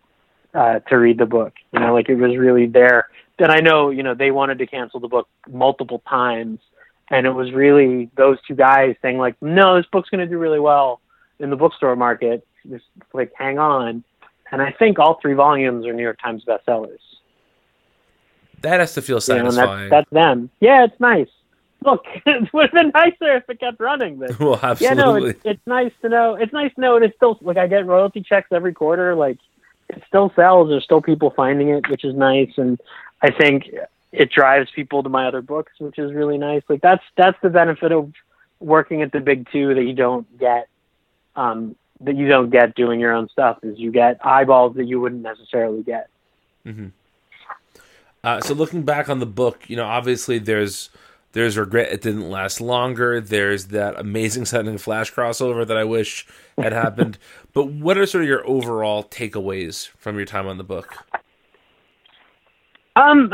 uh, to read the book. You know, like it was really there. And I know you know they wanted to cancel the book multiple times, and it was really those two guys saying like, no, this book's going to do really well in the bookstore market. Just like hang on. And I think all three volumes are New York Times bestsellers. That has to feel You know, satisfying. that's, that's them. Yeah, it's nice. Look, it would have been nicer if it kept running. But Well, yeah, absolutely. no, it's, it's nice to know. It's nice to know, and it's still like I get royalty checks every quarter. Like it still sells. There's still people finding it, which is nice, and I think it drives people to my other books, which is really nice. Like that's that's the benefit of working at the big two that you don't get. Um, that you don't get doing your own stuff is you get eyeballs that you wouldn't necessarily get. Uh, so looking back on the book, you know, obviously there's there's regret it didn't last longer. There's that amazing sending flash crossover that I wish had happened. but what are sort of your overall takeaways from your time on the book? Um,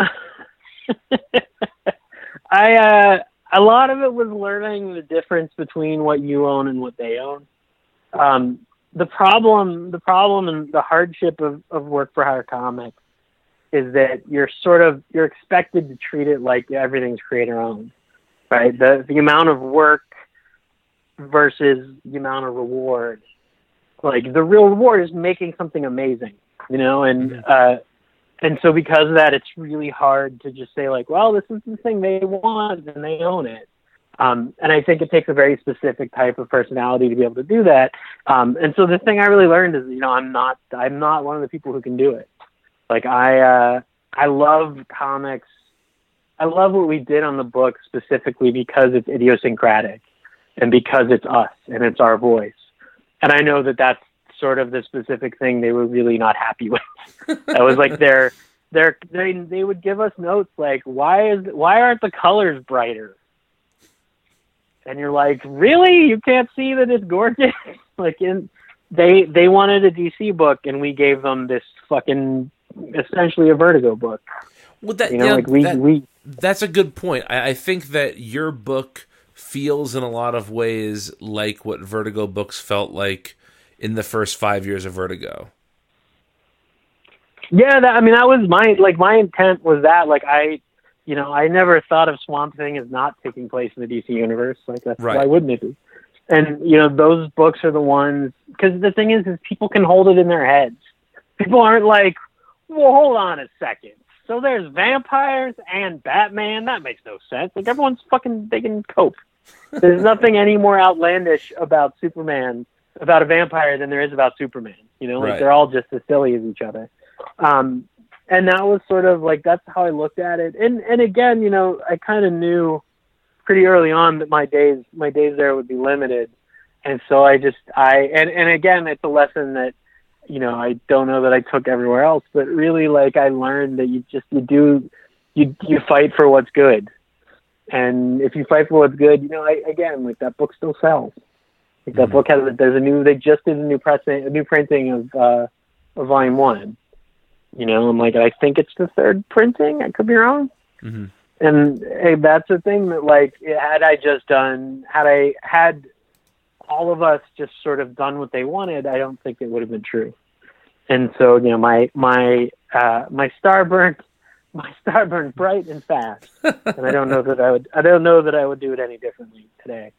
I uh, a lot of it was learning the difference between what you own and what they own. Um, the problem, the problem, and the hardship of, of work for hire comics is that you're sort of you're expected to treat it like everything's creator owned, right? The the amount of work versus the amount of reward. Like the real reward is making something amazing, you know, and uh, and so because of that, it's really hard to just say like, well, this is the thing they want and they own it. Um, and I think it takes a very specific type of personality to be able to do that. Um, and so the thing I really learned is, you know, I'm not, I'm not one of the people who can do it. Like I, uh, I love comics. I love what we did on the book specifically because it's idiosyncratic and because it's us and it's our voice. And I know that that's sort of the specific thing they were really not happy with. that was like their, they, they would give us notes like, why is, why aren't the colors brighter? and you're like, really? You can't see that it's gorgeous? like, in they they wanted a DC book, and we gave them this fucking essentially a Vertigo book. Well, that, You know, yeah, like we that- we that's a good point. I, I think that your book feels in a lot of ways like what Vertigo books felt like in the first five years of Vertigo. yeah. That I mean, that was my like my intent was that like I. You know, I never thought of Swamp Thing as not taking place in the DC universe. Like, that's Right. why wouldn't it be? And you know, those books are the ones because the thing is, is people can hold it in their heads. People aren't like, well, hold on a second. So there's vampires and Batman. That makes no sense. Like everyone's fucking they can cope. There's nothing any more outlandish about Superman about a vampire than there is about Superman. You know, like Right. they're all just as silly as each other. Um, and that was sort of like that's how I looked at it. And and again, you know, I kind of knew pretty early on that my days my days there would be limited, and so I just I and and again, it's a lesson that you know I don't know that I took everywhere else, but really like I learned that you just you do you you fight for what's good, and if you fight for what's good, you know, I, again, like that book still sells. Like that book has there's a new they just did a new pressing a new printing of uh of volume one. You know, I'm like I think it's the third printing. I could be wrong. Mhm. And hey, that's the thing that like had I just done had I had all of us just sort of done what they wanted, I don't think it would have been true. And so, you know, my my uh my star burned my star burned bright and fast. and I don't know that I would I don't know that I would do it any differently today.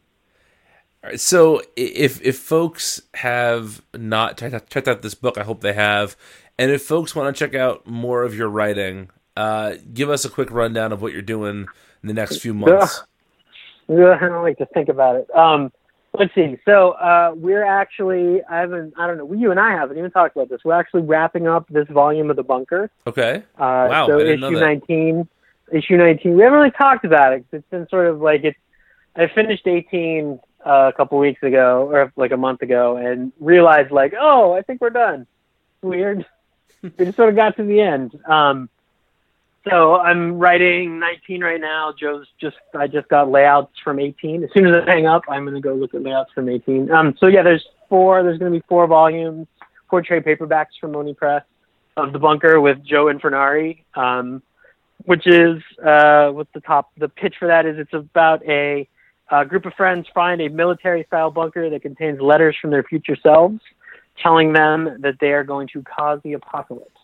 All right, so if if folks have not checked out, checked out this book, I hope they have. And if folks want to check out more of your writing, uh, give us a quick rundown of what you're doing in the next few months. I don't like to think about it. Um, let's see. So uh, we're actually I haven't I don't know you and I haven't even talked about this. We're actually wrapping up this volume of the bunker. Okay. Uh, Wow, so I didn't know issue that. 19, issue 19. We haven't really talked about it. It's been sort of like it's. I finished 18 uh, a couple weeks ago, or like a month ago, and realized like, oh, I think we're done. Weird. we just sort of got to the end. Um, so I'm writing 19 right now. Joe's just I just got layouts from 18. As soon as I hang up, I'm gonna go look at layouts from 18. Um, so yeah, there's four. There's gonna be four volumes, four trade paperbacks from Oni Press of the bunker with Joe Infurnari, um, which is uh, what the top. The pitch for that is it's about a, uh group of friends find a military-style bunker that contains letters from their future selves, telling them that they are going to cause the apocalypse.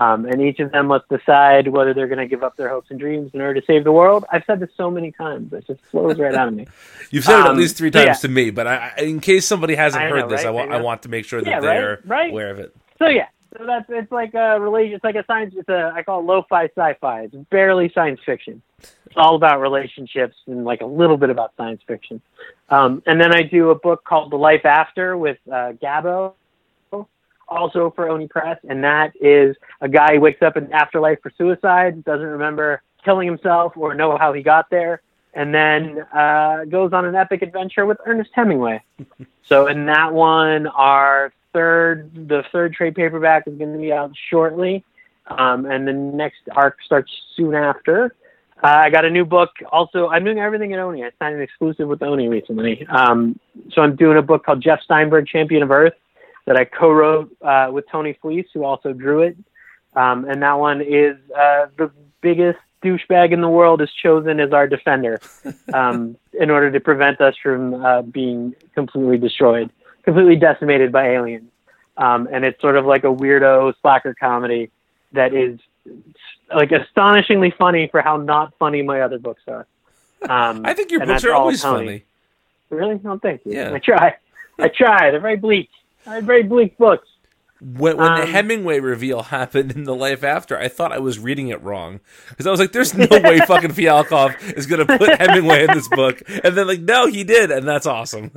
Um, and each of them must decide whether they're going to give up their hopes and dreams in order to save the world. I've said this so many times; it just flows right out of me. You've said it at Um, least three times yeah. to me, but I, in case somebody hasn't heard this, I right? want I I, want to make sure that Yeah, they're right. aware of it. So yeah, So that's it's like a relation. It's like a science. It's a I call it lo-fi sci-fi. It's barely science fiction. It's all about relationships and like a little bit about science fiction. Um, and then I do a book called The Life After with uh, Gabo, also for Oni Press, and that is a guy who wakes up in afterlife for suicide, doesn't remember killing himself or know how he got there, and then uh, goes on an epic adventure with Ernest Hemingway. so in that one, our third, the third trade paperback is going to be out shortly, um, and the next arc starts soon after. Uh, I got a new book. Also, I'm doing everything at Oni. I signed an exclusive with Oni recently. Um, so I'm doing a book called Jeff Steinberg, Champion of Earth, that I co-wrote uh, with Tony Fleecs, who also drew it. Um, and that one is uh, the biggest douchebag in the world is chosen as our defender um, in order to prevent us from uh, being completely destroyed, completely decimated by aliens. Um, and it's sort of like a weirdo slacker comedy that is like astonishingly funny for how not funny my other books are. Um, I think your books are always Tony. funny. Really? No, thank you. Yeah. I try. I try. They're very bleak. They're very bleak books. When, when the Um, Hemingway reveal happened in the life after, I thought I was reading it wrong because I was like, "There's no way fucking Fialkov is gonna put Hemingway in this book," and then like, no, he did, and that's awesome.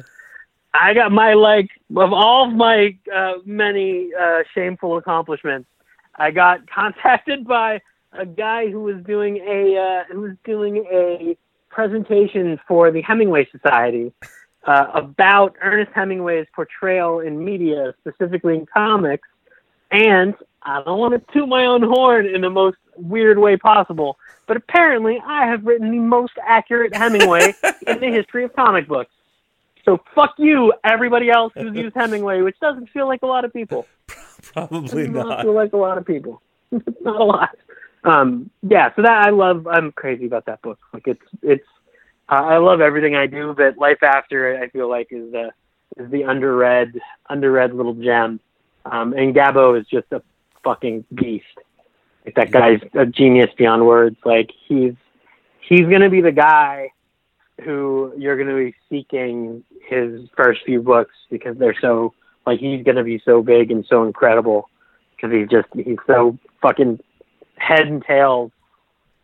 I got my like of all of my uh, many uh, shameful accomplishments. I got contacted by a guy who was doing a uh, who was doing a presentation for the Hemingway Society uh, about Ernest Hemingway's portrayal in media, specifically in comics. And I don't want to toot my own horn in the most weird way possible, but apparently I have written the most accurate Hemingway in the history of comic books. So fuck you, everybody else who's used Hemingway, which doesn't feel like a lot of people. Probably Does not not. feel like a lot of people. not a lot. Um, yeah, so that I love. I'm crazy about that book. Like it's it's. Uh, I love everything I do, but Life After I feel like is the is the underread underread little gem. Um, and Gabo is just a fucking beast. Like that guy's a genius beyond words. Like he's he's gonna be the guy who you're gonna be seeking his first few books because they're so like he's gonna be so big and so incredible because he's just he's so fucking head and tails.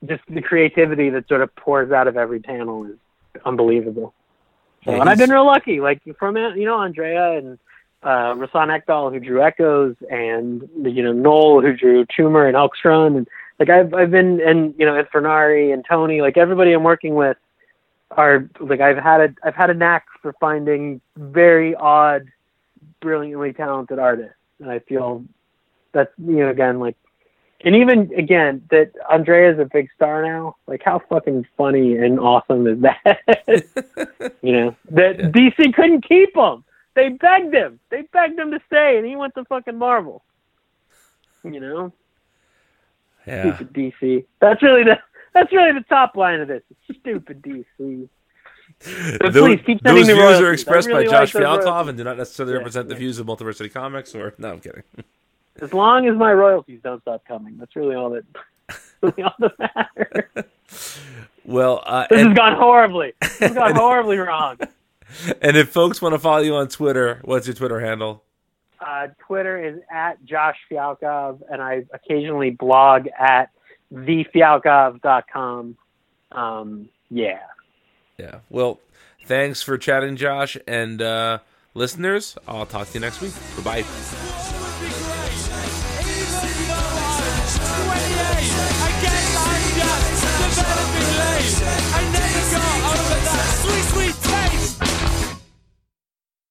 Just the creativity that sort of pours out of every panel is unbelievable. So, Yeah, and I've been real lucky, like from you know Andrea and uh, Rahsan Ekedal who drew Echoes, and you know Noel who drew Tumor and Elk's Run, and like I've I've been and you know Infurnari and Tony, like everybody I'm working with are like I've had a I've had a knack for finding very odd, brilliantly talented artists, and I feel that's you know again like and even again that Andrea's a big star now. Like how fucking funny and awesome is that? you know that Yeah. DC couldn't keep him. They begged him. They begged him to stay, and he went to fucking Marvel. You know, Yeah. stupid DC. That's really the that's really the top line of this. Stupid DC. But Those, please keep those views royalties. are expressed really by like Josh Fialkov royalties. and do not necessarily Yeah, represent the views of Multiversity Comics. Or no, I'm kidding. As long as my royalties don't stop coming, that's really all that. really all that matters. Well, uh, This has gone horribly. This has gone horribly wrong. and if folks want to follow you on Twitter, what's your Twitter handle? Uh, Twitter is at Josh Fialkov, and I occasionally blog at thefialkov.com. Um, yeah. Yeah. Well, thanks for chatting, Josh, and uh, listeners. I'll talk to you next week. Goodbye. Sweet, sweet